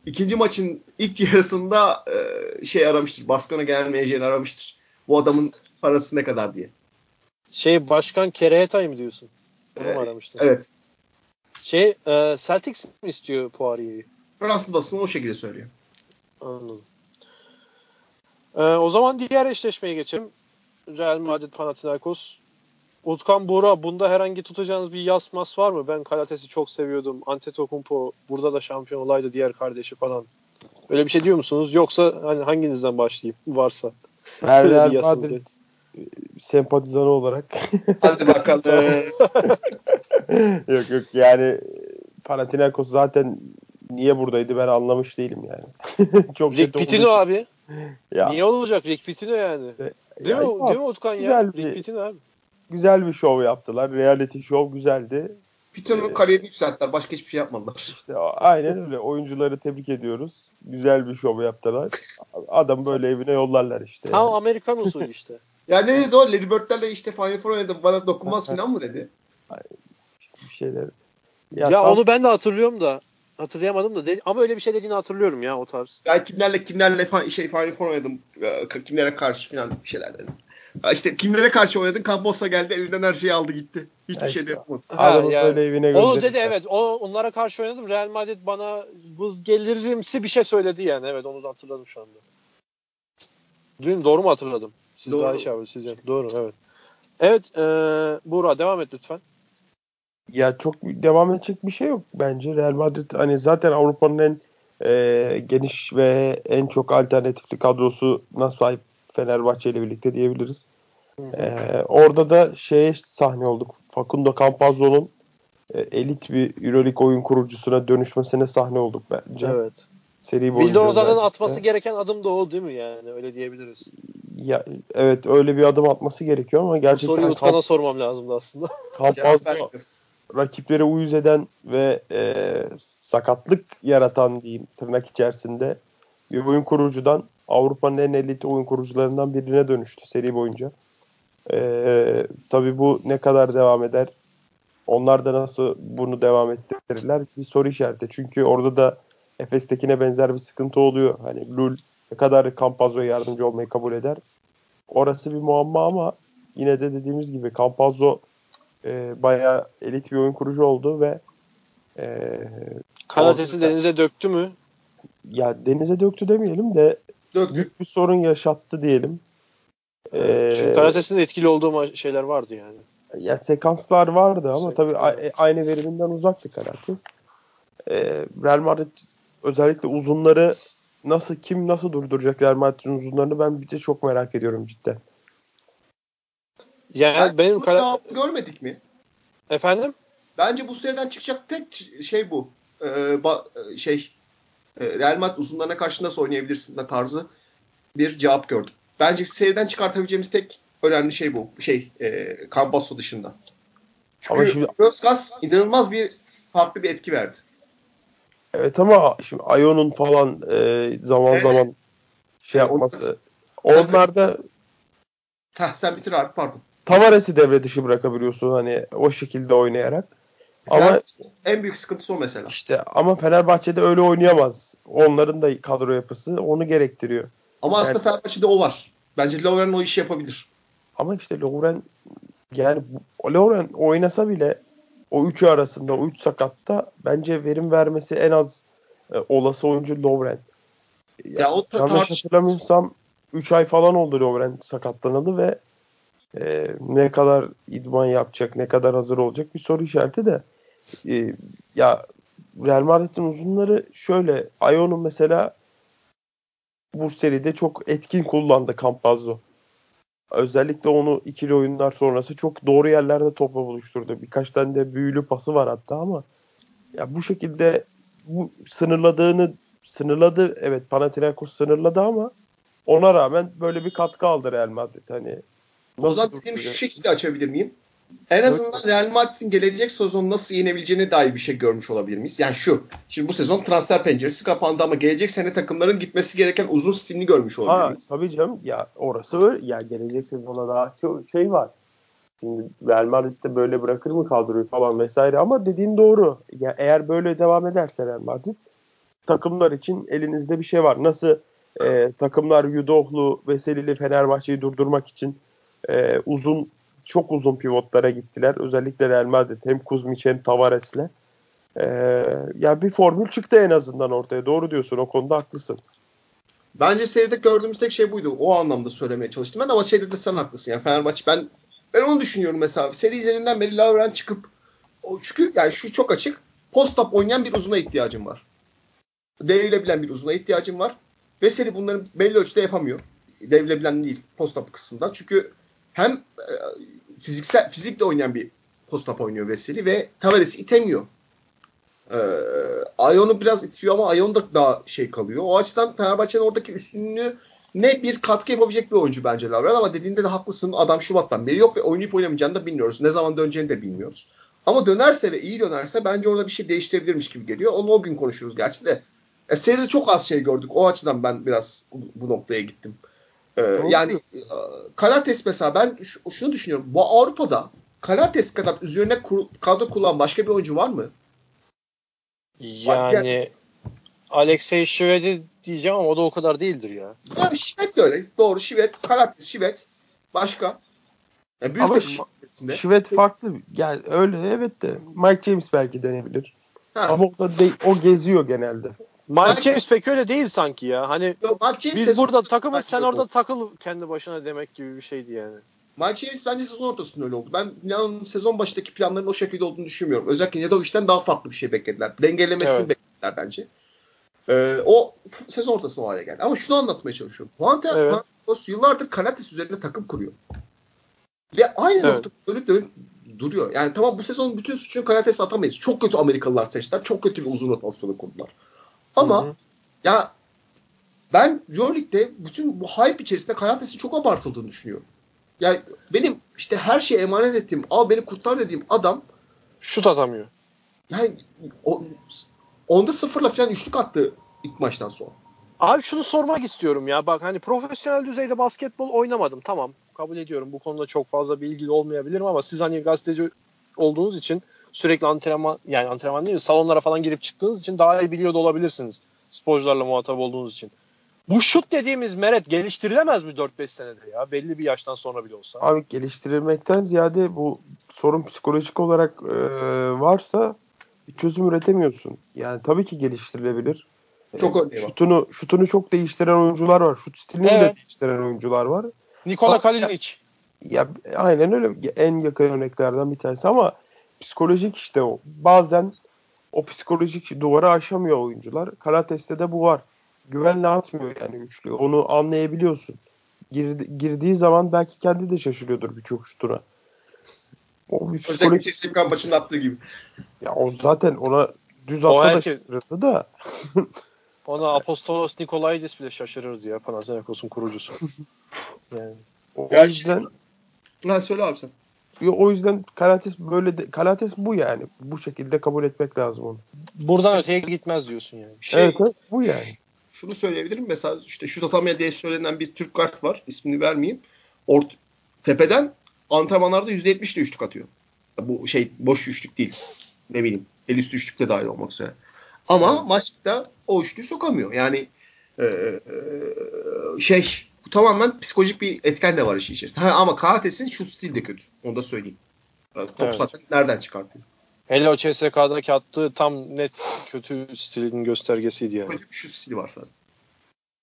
ikinci maçın ilk yarısında e, şey aramıştır. Baskona gelen menajeri aramıştır. Bu adamın parası ne kadar diye. Şey başkan Kerehetay mı diyorsun? Onu ee, aramıştır? Evet. Şey e, Celtics mi istiyor Poirier'i? Fransız basını o şekilde söylüyor. Anladım. E, o zaman diğer eşleşmeye geçelim. Real Madrid Panathinaikos. Utkan Buğra bunda herhangi tutacağınız bir yas mas var mı? Ben Kalates'i çok seviyordum. Antetokounmpo burada da şampiyon olaydı diğer kardeşi falan. Öyle bir şey diyor musunuz? Yoksa hani hanginizden başlayayım varsa? Ben Real Madrid sempatizanı olarak. Hadi bakalım. yok yok yani Panathinaikos zaten niye buradaydı ben anlamış değilim yani. çok Rick Pitino abi. Ya. Niye olacak Rick Pitino yani? Değil ya, mi? Değil mi Utkan ya? Rick bir, abi güzel bir şov yaptılar. Reality show güzeldi. Peter'ın ee, kariyerini yükselttiler. Başka hiçbir şey yapmadılar. İşte aynen öyle. Oyuncuları tebrik ediyoruz. Güzel bir şov yaptılar. Adam böyle evine yollarlar işte. Tam yani. Amerikan usulü işte. ya ne dedi o? Larry Bird'lerle işte Final Four oynadım. Bana dokunmaz falan mı dedi? İşte bir şeyler. Ya, ya tam... onu ben de hatırlıyorum da hatırlayamadım da de, ama öyle bir şey dediğini hatırlıyorum ya o tarz. Ben kimlerle kimlerle şey Final Four oynadım. Kimlere karşı falan bir şeyler dedim. İşte kimlere karşı oynadın? Kambosa geldi elinden her şeyi aldı gitti. Hiçbir ya şey de yapmadı. Adamı yani, böyle evine gönderdi. Onu dedi evet. O, onlara karşı oynadım. Real Madrid bana vız gelirimsi bir şey söyledi yani. Evet onu da hatırladım şu anda. Dün doğru mu hatırladım? Siz doğru. daha iyi şey siz Doğru evet. Evet e, Buğra devam et lütfen. Ya çok devam edecek bir şey yok bence. Real Madrid hani zaten Avrupa'nın en e, geniş ve en çok alternatifli kadrosuna sahip Fenerbahçe ile birlikte diyebiliriz. Ee, orada da şeye sahne olduk. Facundo Campazzo'nun e, elit bir Euroleague oyun kurucusuna dönüşmesine sahne olduk bence. Evet. Seri Vilde Ozan'ın atması gereken adım da o değil mi yani? Öyle diyebiliriz. Ya, evet öyle bir adım atması gerekiyor ama gerçekten... Bu soruyu Utkan'a Kamp- sormam lazımdı aslında. Campazzo rakiplere uyuz eden ve e, sakatlık yaratan diyeyim tırnak içerisinde bir oyun kurucudan Avrupa'nın en elit oyun kurucularından birine dönüştü seri boyunca. Ee, tabii bu ne kadar devam eder? Onlar da nasıl bunu devam ettirirler? Bir soru işareti. Çünkü orada da Efes'tekine benzer bir sıkıntı oluyor. Hani Lul ne kadar Campazzo'ya yardımcı olmayı kabul eder? Orası bir muamma ama yine de dediğimiz gibi Campazzo e, bayağı elit bir oyun kurucu oldu ve e, Kanatesi denize döktü mü? Ya denize döktü demeyelim de Döktü. büyük bir sorun yaşattı diyelim. Ee, Çünkü karatesinde etkili olduğu şeyler vardı yani. Ya sekanslar vardı ama tabii a- aynı veriminden uzaktı Karates. Ee, Real Madrid özellikle uzunları nasıl kim nasıl durduracak Real Madrid'in uzunlarını ben bir de çok merak ediyorum cidden. Yani ben benim kara... görmedik mi? Efendim? Bence bu seriden çıkacak tek şey bu. Ee, ba- şey e, Real Madrid uzunlarına karşı nasıl oynayabilirsin de tarzı bir cevap gördüm. Bence seriden çıkartabileceğimiz tek önemli şey bu. Şey, e, Campasso dışında. Çünkü Ama şimdi- Roskas inanılmaz bir farklı bir etki verdi. Evet ama şimdi Ion'un falan e, zaman Evet. zaman şey Evet, yapması. Onlar da Heh, sen bitir abi pardon. Tavares'i devre dışı bırakabiliyorsun hani o şekilde oynayarak. Ama en büyük sıkıntısı o mesela. işte ama Fenerbahçe'de öyle oynayamaz. Onların da kadro yapısı onu gerektiriyor. Ama aslında Yani- Fenerbahçe'de o var. Bence Lovren o işi yapabilir. Ama işte Lovren yani Lovren oynasa bile o üçü arasında o üç sakatta bence verim vermesi en az e, olası oyuncu Lovren. Ya o ta- Yanlış hatırlamıyorsam 3 ay falan oldu Lovren sakatlanalı ve e, ne kadar idman yapacak, ne kadar hazır olacak bir soru işareti de. E, ya Real Madrid'in uzunları şöyle. Ion'un mesela bu seride çok etkin kullandı Campazzo. Özellikle onu ikili oyunlar sonrası çok doğru yerlerde topla buluşturdu. Birkaç tane de büyülü pası var hatta ama ya bu şekilde bu sınırladığını sınırladı. Evet Panathinaikos sınırladı ama ona rağmen böyle bir katkı aldı Real Madrid. Hani O zaman nasıl benim şu şekilde açabilir miyim? En azından Real Madrid'in gelecek sezon nasıl yenebileceğine dair bir şey görmüş olabilir miyiz? Yani şu. Şimdi bu sezon transfer penceresi kapandı ama gelecek sene takımların gitmesi gereken uzun stilini görmüş olabilir Ha, miyiz? tabii canım. Ya orası öyle. Ya gelecek sezona daha çok şey var. Şimdi Real Madrid'de böyle bırakır mı kadroyu falan vesaire ama dediğin doğru. Ya eğer böyle devam ederse Real Madrid takımlar için elinizde bir şey var. Nasıl e, takımlar Yudohlu, Veseli'li Fenerbahçe'yi durdurmak için e, uzun çok uzun pivotlara gittiler. Özellikle Real Madrid hem Kuzmic hem Tavares'le. E, ya bir formül çıktı en azından ortaya. Doğru diyorsun. O konuda haklısın. Bence seride gördüğümüz tek şey buydu. O anlamda söylemeye çalıştım ben ama şeyde de sen haklısın. Yani Fenerbahçe ben ben onu düşünüyorum mesela. Seri izlediğinden beri Lovren çıkıp çünkü yani şu çok açık. Post-up oynayan bir uzuna ihtiyacım var. Devrilebilen bir uzuna ihtiyacım var. Veseli bunları belli ölçüde yapamıyor. Devrilebilen değil post-up kısmında. Çünkü hem e, fiziksel fizikle oynayan bir post-up oynuyor Veseli ve Tavares'i itemiyor. Ee, Ion'u biraz itiyor ama Ion da daha şey kalıyor. O açıdan Fenerbahçe'nin oradaki üstünlüğü ne bir katkı yapabilecek bir oyuncu bence Lavren ama dediğinde de haklısın. Adam Şubat'tan beri yok ve oynayıp oynamayacağını da bilmiyoruz. Ne zaman döneceğini de bilmiyoruz. Ama dönerse ve iyi dönerse bence orada bir şey değiştirebilirmiş gibi geliyor. Onu o gün konuşuruz gerçi de. E, seride çok az şey gördük. O açıdan ben biraz bu noktaya gittim. Ee, yani e, Kalates mesela ben şunu düşünüyorum. Bu Avrupa'da Kalates kadar üzerine kadro kullanan başka bir oyuncu var mı? Yani Alexey Şivedi diyeceğim ama o da o kadar değildir ya. Yani Şivet de öyle. Doğru Şivet, Kalates, Şivet. Başka. Ya büyük Ama de Ma- Şivet'sinde. Şivet farklı. Yani öyle evet de Mike James belki denebilir. Ha. Ama o da değil, o geziyor genelde. Mike James pek öyle değil sanki ya. Hani Yo, Mark James biz burada takımız sen orada öyle takıl kendi başına demek gibi bir şeydi yani. oldu. Mark James bence sezon ortasında öyle oldu. Ben Milan'ın sezon başındaki planların o şekilde olduğunu düşünmüyorum. Özellikle Nedovic'den daha farklı bir şey beklediler. Dengelemesini Evet. beklediler bence. Ee, o sezon ortasında hale geldi. Ama şunu anlatmaya çalışıyorum. Panta, Evet. Panathinaikos yıllardır Kalates üzerine takım kuruyor. Ve aynı Evet. nokta dönüp dönüp duruyor. Yani tamam bu sezon bütün suçunu Kalates'e atamayız. Çok kötü Amerikalılar seçtiler. Çok kötü bir uzun rotasyonu kurdular. Ama Hı hı. ya ben Euroleague'de bütün bu hype içerisinde Kalates'in çok abartıldığını düşünüyorum. Ya benim işte her şeye emanet ettiğim, al beni kurtar dediğim adam Şut atamıyor. yani o, onda sıfırla falan üçlük attı ilk maçtan sonra. Abi şunu sormak istiyorum ya. Bak hani profesyonel düzeyde basketbol oynamadım. Tamam. Kabul ediyorum. Bu konuda çok fazla bilgili olmayabilirim ama siz hani gazeteci olduğunuz için sürekli antrenman yani antrenman değil de salonlara falan girip çıktığınız için daha iyi biliyor da olabilirsiniz. Sporcularla muhatap olduğunuz için. Bu şut dediğimiz meret geliştirilemez mi 4-5 senede ya? Belli bir yaştan sonra bile olsa. Abi geliştirilmekten ziyade bu sorun psikolojik olarak e, varsa bir çözüm üretemiyorsun. Yani tabii ki geliştirilebilir. Çok E, örneği var. Şutunu, şutunu çok değiştiren oyuncular var. Şut stilini Evet. değiştiren oyuncular var. Nikola Kalinic. Ya aynen öyle en yakın örneklerden bir tanesi ama psikolojik işte o. Bazen o psikolojik duvarı aşamıyor oyuncular. Kalates'te de bu var. Güvenle atmıyor yani üçlü. Onu anlayabiliyorsun. Girdi, girdiği zaman belki kendi de şaşırıyordur birçok şutuna. O bir Özellikle psikolojik CSKA maçında attığı gibi. ya o zaten ona düz atsa da herkes- şaşırırdı da Ona Apostolos Nikolaidis bile şaşırırdı ya Panathinaikos'un kurucusu. yani. O, Gerçi- yüzden Ha söyle abi sen. O yüzden Kalates böyle de, Kalates bu yani. Bu şekilde kabul etmek lazım onu. Buradan öteye gitmez diyorsun yani. Şey, evet, evet bu yani. şunu söyleyebilirim. Mesela işte şut atamaya diye söylenen bir Türk kart var. İsmini vermeyeyim. Ort tepeden antrenmanlarda %70 ile üçlük atıyor. Bu şey boş üçlük değil. Ne bileyim. El üstü üçlük de dahil olmak üzere. Ama maçta o üçlüğü sokamıyor. Yani e, e, şey bu tamamen psikolojik bir etken de var işin içerisinde. Ha, ama Karates'in şut stili de kötü. Onu da söyleyeyim. E, Top Evet. zaten nereden çıkartıyor? Hele o CSK'daki attığı tam net kötü stilinin göstergesiydi yani. Kötü bir şut stili var zaten.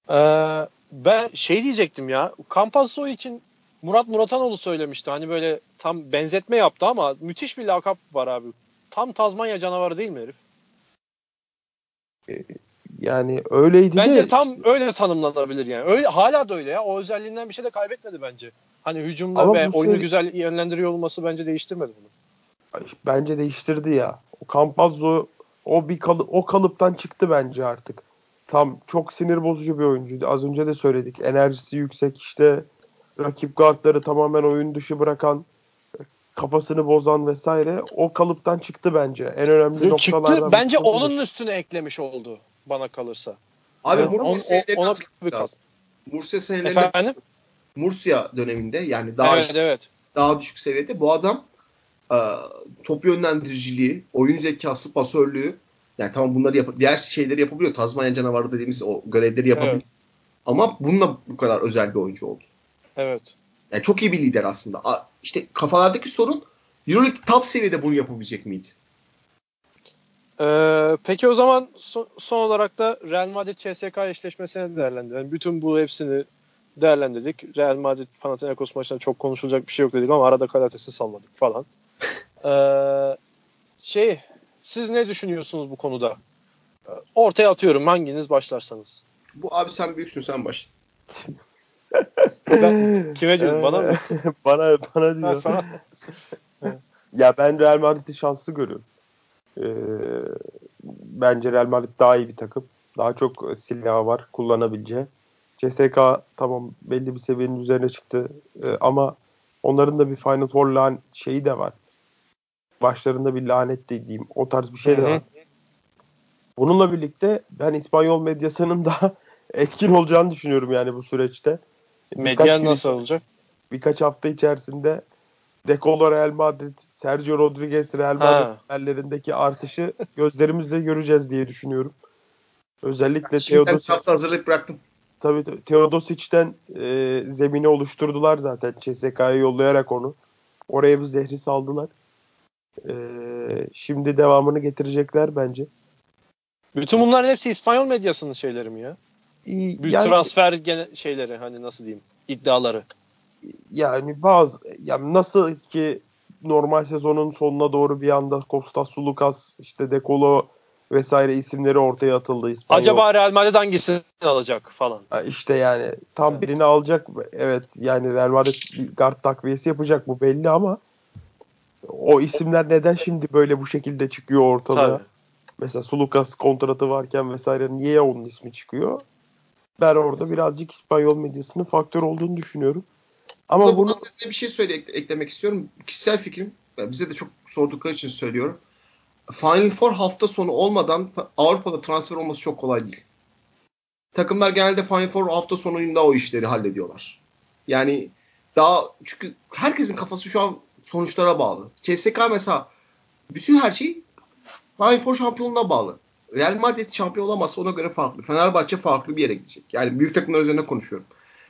Ee, ben şey diyecektim ya. Campazzo için Murat Muratanoğlu söylemişti. Hani böyle tam benzetme yaptı ama müthiş bir lakap var abi. Tam Tazmanya canavarı değil mi herif? Yani öyleydi Bence de tam öyle tanımlanabilir yani. Öyle hala da öyle ya. O özelliğinden bir şey de kaybetmedi bence. Hani hücumda Ama ve oyunu seri- güzel yönlendiriyor olması bence değiştirmedi bunu. bence değiştirdi ya. O Campazzo o bir kalı, o kalıptan çıktı bence artık. Tam çok sinir bozucu bir oyuncuydu. Az önce de söyledik. Enerjisi yüksek işte rakip guardları tamamen oyun dışı bırakan kafasını bozan vesaire o kalıptan çıktı bence. En önemli noktalardan Çıktı. Bence onun üstüne eklemiş oldu bana kalırsa. Abi Evet, Murcia on- ona bir kat. lazım. Murcia serilerinde Efendim? Döneminde yani daha evet evet. daha düşük seviyede bu adam e, top yönlendiriciliği, oyun zekası, pasörlüğü yani tamam bunları yap diğer şeyleri yapabiliyor. Tazmanya canavarı dediğimiz o görevleri yapabiliyor. Evet. Ama bununla bu kadar özel bir oyuncu oldu. Evet. Yani çok iyi bir lider aslında. İşte kafalardaki sorun EuroLeague top seviyede bunu yapabilecek miydi? Ee, peki o zaman son, son olarak da Real Madrid CSK eşleşmesini değerlendirelim. Bütün bu hepsini değerlendirdik. Real Madrid Panathinaikos maçında çok konuşulacak bir şey yok dedik ama arada Kalates'i salladık falan. Ee, şey siz ne düşünüyorsunuz bu konuda? Ee, Ortaya atıyorum hanginiz başlarsanız. Bu abi sen büyüksün sen baş. Ben- kime diyorsun, bana mı? bana bana diyor. Ha, sana. Ya ben Real Madrid'i şanslı görüyorum. Ee, bence Real Madrid daha iyi bir takım. Daha çok silahı var kullanabileceği. CSK tamam belli bir seviyenin üzerine çıktı Ee, ama onların da bir Final Four lan şeyi de var. Başlarında bir lanet dediğim o tarz bir şey de var. Bununla birlikte ben İspanyol medyasının da etkin olacağını düşünüyorum yani bu süreçte. Medya nasıl olacak? birkaç hafta içerisinde Decolo Real Madrid, Sergio Rodriguez Real Madrid Ha. haberlerindeki artışı gözlerimizle göreceğiz diye düşünüyorum. Özellikle hafta hazırlayıp bıraktım. tabii Teodosic'ten e, zemini oluşturdular zaten CSK'ya yollayarak onu. Oraya bir zehri saldılar. E, şimdi devamını getirecekler bence. Bütün bunların hepsi İspanyol medyasının şeyleri mi ya? Bir yani- transfer gene şeyleri hani nasıl diyeyim iddiaları. Yani bazı yani nasıl ki normal sezonun sonuna doğru bir anda Kostas Sulukas, işte Decolo vesaire isimleri ortaya atıldı İspanyol. Acaba Real Madrid hangisini alacak falan. Ha, işte yani tam birini alacak. Evet yani Real Madrid guard takviyesi yapacak bu belli ama o isimler neden şimdi böyle bu şekilde çıkıyor ortalığa? Tabii. Mesela Sulukas kontratı varken vesaire niye onun ismi çıkıyor? Ben orada birazcık İspanyol medyasının faktör olduğunu düşünüyorum. Ama Ama bunu bunu bir şey söyle eklemek istiyorum. Kişisel fikrim ya bize de çok sordukları için söylüyorum. Final Four hafta sonu olmadan Avrupa'da transfer olması çok kolay değil. Takımlar genelde Final Four hafta sonunda o işleri hallediyorlar. Yani daha çünkü herkesin kafası şu an sonuçlara bağlı. CSK mesela bütün her şey Final Four şampiyonluğuna bağlı. Real Madrid şampiyon olamazsa ona göre farklı. Fenerbahçe farklı bir yere gidecek. Yani büyük takımlar üzerine konuşuyorum.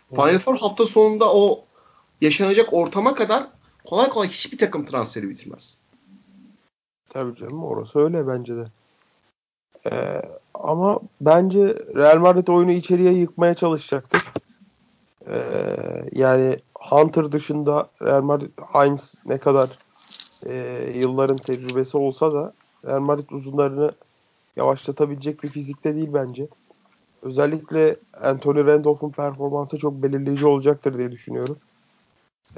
Final Four hafta sonunda o yaşanacak ortama kadar kolay kolay hiçbir takım transferi bitirmez. Tabii canım orası öyle bence de. Ee, ama bence Real Madrid oyunu içeriye yıkmaya çalışacaktır. Ee, yani Hunter dışında Real Madrid Heinz ne kadar e, yılların tecrübesi olsa da Real Madrid uzunlarını yavaşlatabilecek bir fizikte değil bence. Özellikle Anthony Randolph'un performansı çok belirleyici olacaktır diye düşünüyorum.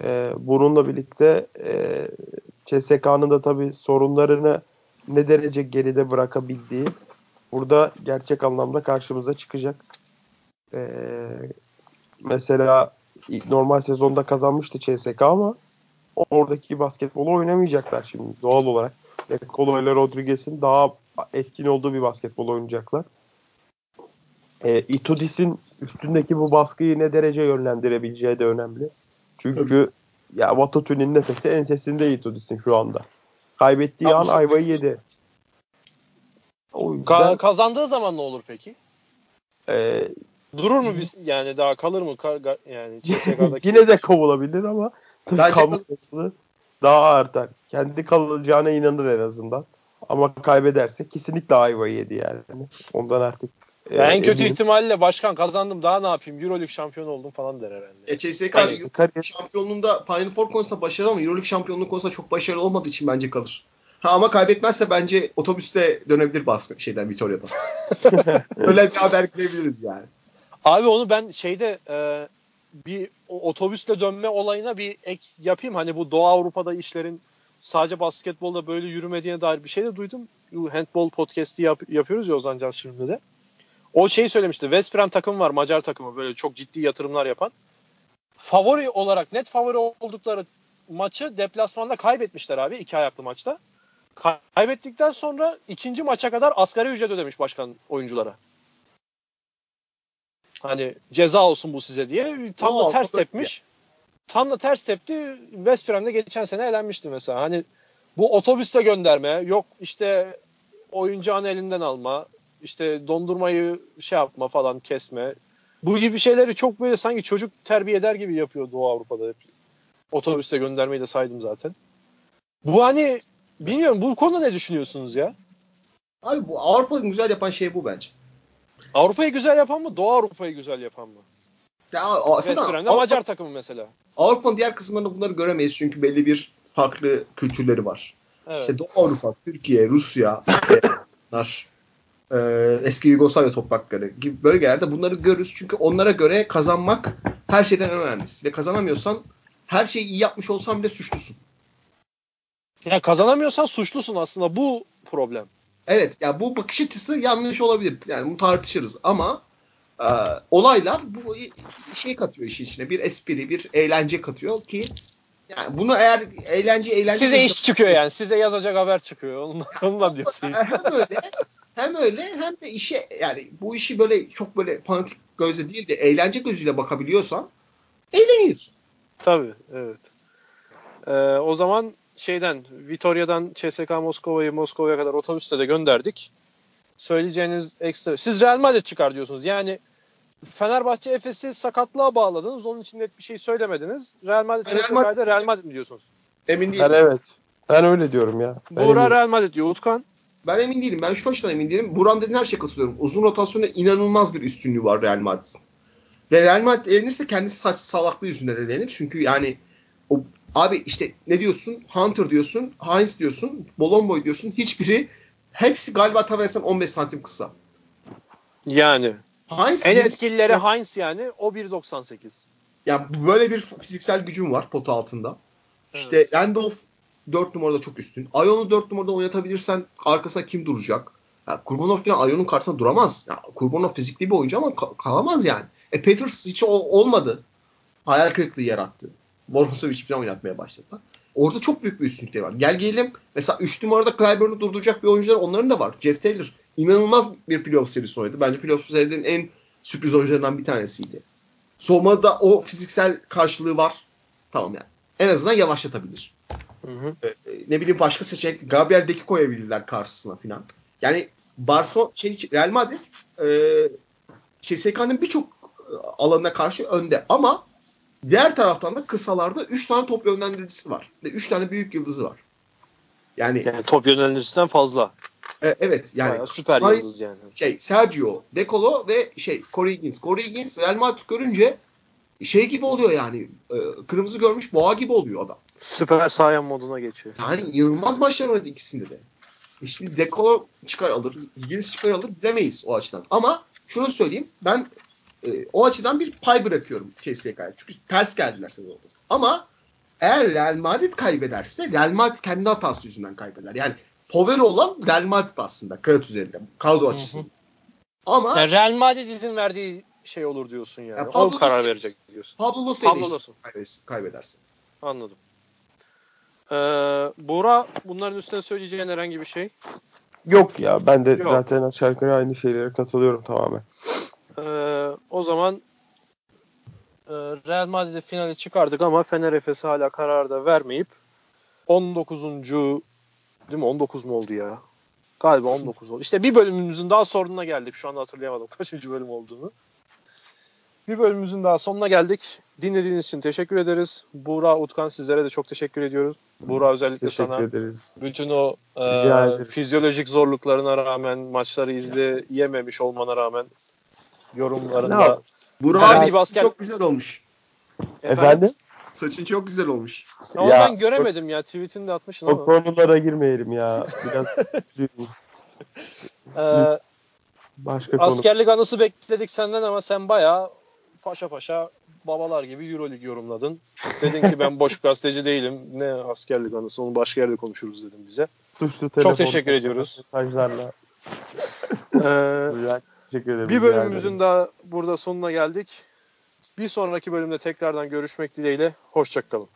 Ee, bununla birlikte e, CSK'nın da tabii sorunlarını ne derece geride bırakabildiği burada gerçek anlamda karşımıza çıkacak. Ee, mesela normal sezonda kazanmıştı CSK ama oradaki basketbolu oynamayacaklar şimdi doğal olarak. Kolo ile Rodriguez'in daha etkin olduğu bir basketbol oynayacaklar. E, Itudis'in üstündeki bu baskıyı ne derece yönlendirebileceği de önemli. Çünkü ya Vatatu'nun nefesi ensesinde Itudis'in şu anda. Kaybettiği an ayvayı yedi. O yüzden, Ka- kazandığı zaman ne olur peki? E, Durur mu biz yani daha kalır mı Ka- yani yine de kovulabilir ama kalması daha artar. Kendi kalacağına inanır en azından. Ama kaybederse kesinlikle ayvayı yedi yani. Ondan artık e, en kötü eminim. ihtimalle başkan kazandım daha ne yapayım Euroleague şampiyon oldum falan der herhalde. E, CSK yani, şampiyonluğunda Final Four konusunda başarılı ama Euroleague şampiyonluğu konusunda çok başarılı olmadığı için bence kalır. Ha ama kaybetmezse bence otobüste dönebilir baskı şeyden Vitoria'dan. Öyle bir haber görebiliriz yani. Abi onu ben şeyde e, bir otobüsle dönme olayına bir ek yapayım. Hani bu Doğu Avrupa'da işlerin sadece basketbolda böyle yürümediğine dair bir şey de duydum. Handball podcast'i yap, yapıyoruz ya Ozan Can şimdi de. O şeyi söylemişti. West Brom takımı var. Macar takımı. Böyle çok ciddi yatırımlar yapan. Favori olarak net favori oldukları maçı deplasmanda kaybetmişler abi. iki ayaklı maçta. Kaybettikten sonra ikinci maça kadar asgari ücret ödemiş başkan oyunculara. Hani ceza olsun bu size diye. Tam Oo, da ters tepmiş. Tam da ters tepti. West Brom'da geçen sene elenmişti mesela. Hani bu otobüste gönderme, yok işte oyuncağın elinden alma, işte dondurmayı şey yapma falan kesme. Bu gibi şeyleri çok böyle sanki çocuk terbiye eder gibi yapıyor Doğu Avrupa'da hep. Otobüste göndermeyi de saydım zaten. Bu hani bilmiyorum bu konuda ne düşünüyorsunuz ya? Abi bu Avrupa'yı güzel yapan şey bu bence. Avrupa'yı güzel yapan mı? Doğu Avrupa'yı güzel yapan mı? Ya aslında Avrupa, Macar takımı mesela. Avrupa'nın diğer kısımlarında bunları göremeyiz çünkü belli bir farklı kültürleri var. Evet. İşte Doğu Avrupa, Türkiye, Rusya, bunlar e, eski Yugoslavya toprakları gibi bölgelerde bunları görürüz. Çünkü onlara göre kazanmak her şeyden önemlisi. Ve kazanamıyorsan her şeyi iyi yapmış olsan bile suçlusun. Ya kazanamıyorsan suçlusun aslında. Bu problem. Evet ya bu bakış açısı yanlış olabilir. Yani bunu tartışırız ama e, olaylar bu şey katıyor işin içine. Bir espri, bir eğlence katıyor ki yani bunu eğer eğlence eğlence size iş çıkıyor yani. Size yazacak haber çıkıyor. Onunla, onunla diyorsun. hem öyle hem öyle hem de işe yani bu işi böyle çok böyle fanatik gözle değil de eğlence gözüyle bakabiliyorsan eğleniyorsun. Tabii evet. Ee, o zaman şeyden Vitoria'dan CSK Moskova'yı Moskova'ya kadar otobüste de gönderdik. Söyleyeceğiniz ekstra. Siz Real Madrid çıkar diyorsunuz. Yani Fenerbahçe Efes'i sakatlığa bağladınız. Onun için net bir şey söylemediniz. Real Madrid CSK'da Real Madrid mi diyorsunuz? Emin değilim. Ben evet. Ben öyle diyorum ya. Ben Buğra Real Madrid diyor. Utkan? Ben emin değilim. Ben şu açıdan emin değilim. Buran dediğin her şeye katılıyorum. Uzun rotasyonda inanılmaz bir üstünlüğü var Real Madrid'in. Ve Real Madrid elenirse kendisi saç salaklığı yüzünden elenir. Çünkü yani o Abi işte ne diyorsun? Hunter diyorsun, Heinz diyorsun, Bolomboy diyorsun. Hiçbiri hepsi galiba Tavares'ten 15 santim kısa. Yani. Heinz en etkilileri ya, Heinz yani. O 1.98. Yani böyle bir fiziksel gücüm var potu altında. Evet. İşte Randolph 4 numarada çok üstün. Ayon'u 4 numarada oynatabilirsen arkasına kim duracak? Yani Kurbanov falan Ayon'un karşısında duramaz. Yani Kurbanov fizikli bir oyuncu ama kalamaz yani. E Peters hiç olmadı. Hayal kırıklığı yarattı. Borusovic falan oynatmaya başladılar. Orada çok büyük bir üstünlükleri var. Gel gelelim mesela 3 numarada Clyburn'u durduracak bir oyuncular onların da var. Jeff Taylor inanılmaz bir playoff serisi oynadı. Bence playoff serilerinin en sürpriz oyuncularından bir tanesiydi. Soğumada o fiziksel karşılığı var. Tamam yani. En azından yavaşlatabilir. Hı hı. Ee, ne bileyim başka seçenek Gabriel Deki koyabilirler karşısına falan. Yani Barso şey, Real Madrid e, CSK'nın birçok e, alanına karşı önde ama Diğer taraftan da kısalarda 3 tane top yönlendiricisi var. Ve 3 tane büyük yıldızı var. Yani, yani top yönlendiricisinden fazla. E, evet yani Bayağı süper yıldız yani. Şey Sergio, Decolo ve şey Corey Higgins. Corey Higgins Real Madrid görünce şey gibi oluyor yani. E, kırmızı görmüş boğa gibi oluyor adam. Süper sahaya moduna geçiyor. Yani inanılmaz maçlar oynadı ikisinde de. Şimdi Decolo çıkar alır, Higgins çıkar alır bilemeyiz o açıdan. Ama şunu söyleyeyim. Ben e, o açıdan bir pay bırakıyorum CSK'ya. Çünkü ters geldiler sezon ortası. Ama eğer Real Madrid kaybederse Real Madrid kendi hatası yüzünden kaybeder. Yani favori olan Real Madrid aslında kağıt üzerinde. Kadro açısından. Ama Yani Real Madrid izin verdiği şey olur diyorsun yani. Ya o Pablo karar Los'u- verecek diyorsun. Pablo Los'u Pablo Los'u. kaybedersin. Anladım. Ee, Buğra bunların üstüne söyleyeceğin herhangi bir şey. Yok ya ben de Yok. zaten aşağı yukarı aynı şeylere katılıyorum tamamen. Ee, o zaman e, Real Madrid'i finale çıkardık ama Fener Efes'i hala kararı da vermeyip 19. değil mi? 19 mu oldu ya? Galiba 19 oldu. İşte bir bölümümüzün daha sonuna geldik. Şu anda hatırlayamadım kaçıncı bölüm olduğunu. Bir bölümümüzün daha sonuna geldik. Dinlediğiniz için teşekkür ederiz. Buğra, Utkan sizlere de çok teşekkür ediyoruz. Buğra özellikle Teşekkür sana ederiz. bütün o e, fizyolojik zorluklarına rağmen maçları izleyememiş olmana rağmen yorumlarında Herhangi abi bir basket- çok güzel olmuş. Efendim? Saçın çok güzel olmuş. Ama Ya, ben göremedim ya tweetini de atmışsın O ama. konulara girmeyelim ya. Biraz. Ee, Başka konu. askerlik anısı bekledik senden ama sen bayağı paşa paşa babalar gibi Euroleague yorumladın. Dedin ki ben boş gazeteci değilim. Ne askerlik anısı onu başka yerde konuşuruz dedim bize. Tuşlu telefon, teşekkür ediyoruz. Mesajlarla. Ee, Güzel. Teşekkür ederim. bir bölümümüzün ederim. daha burada sonuna geldik. Bir sonraki bölümde tekrardan görüşmek dileğiyle. Hoşçakalın.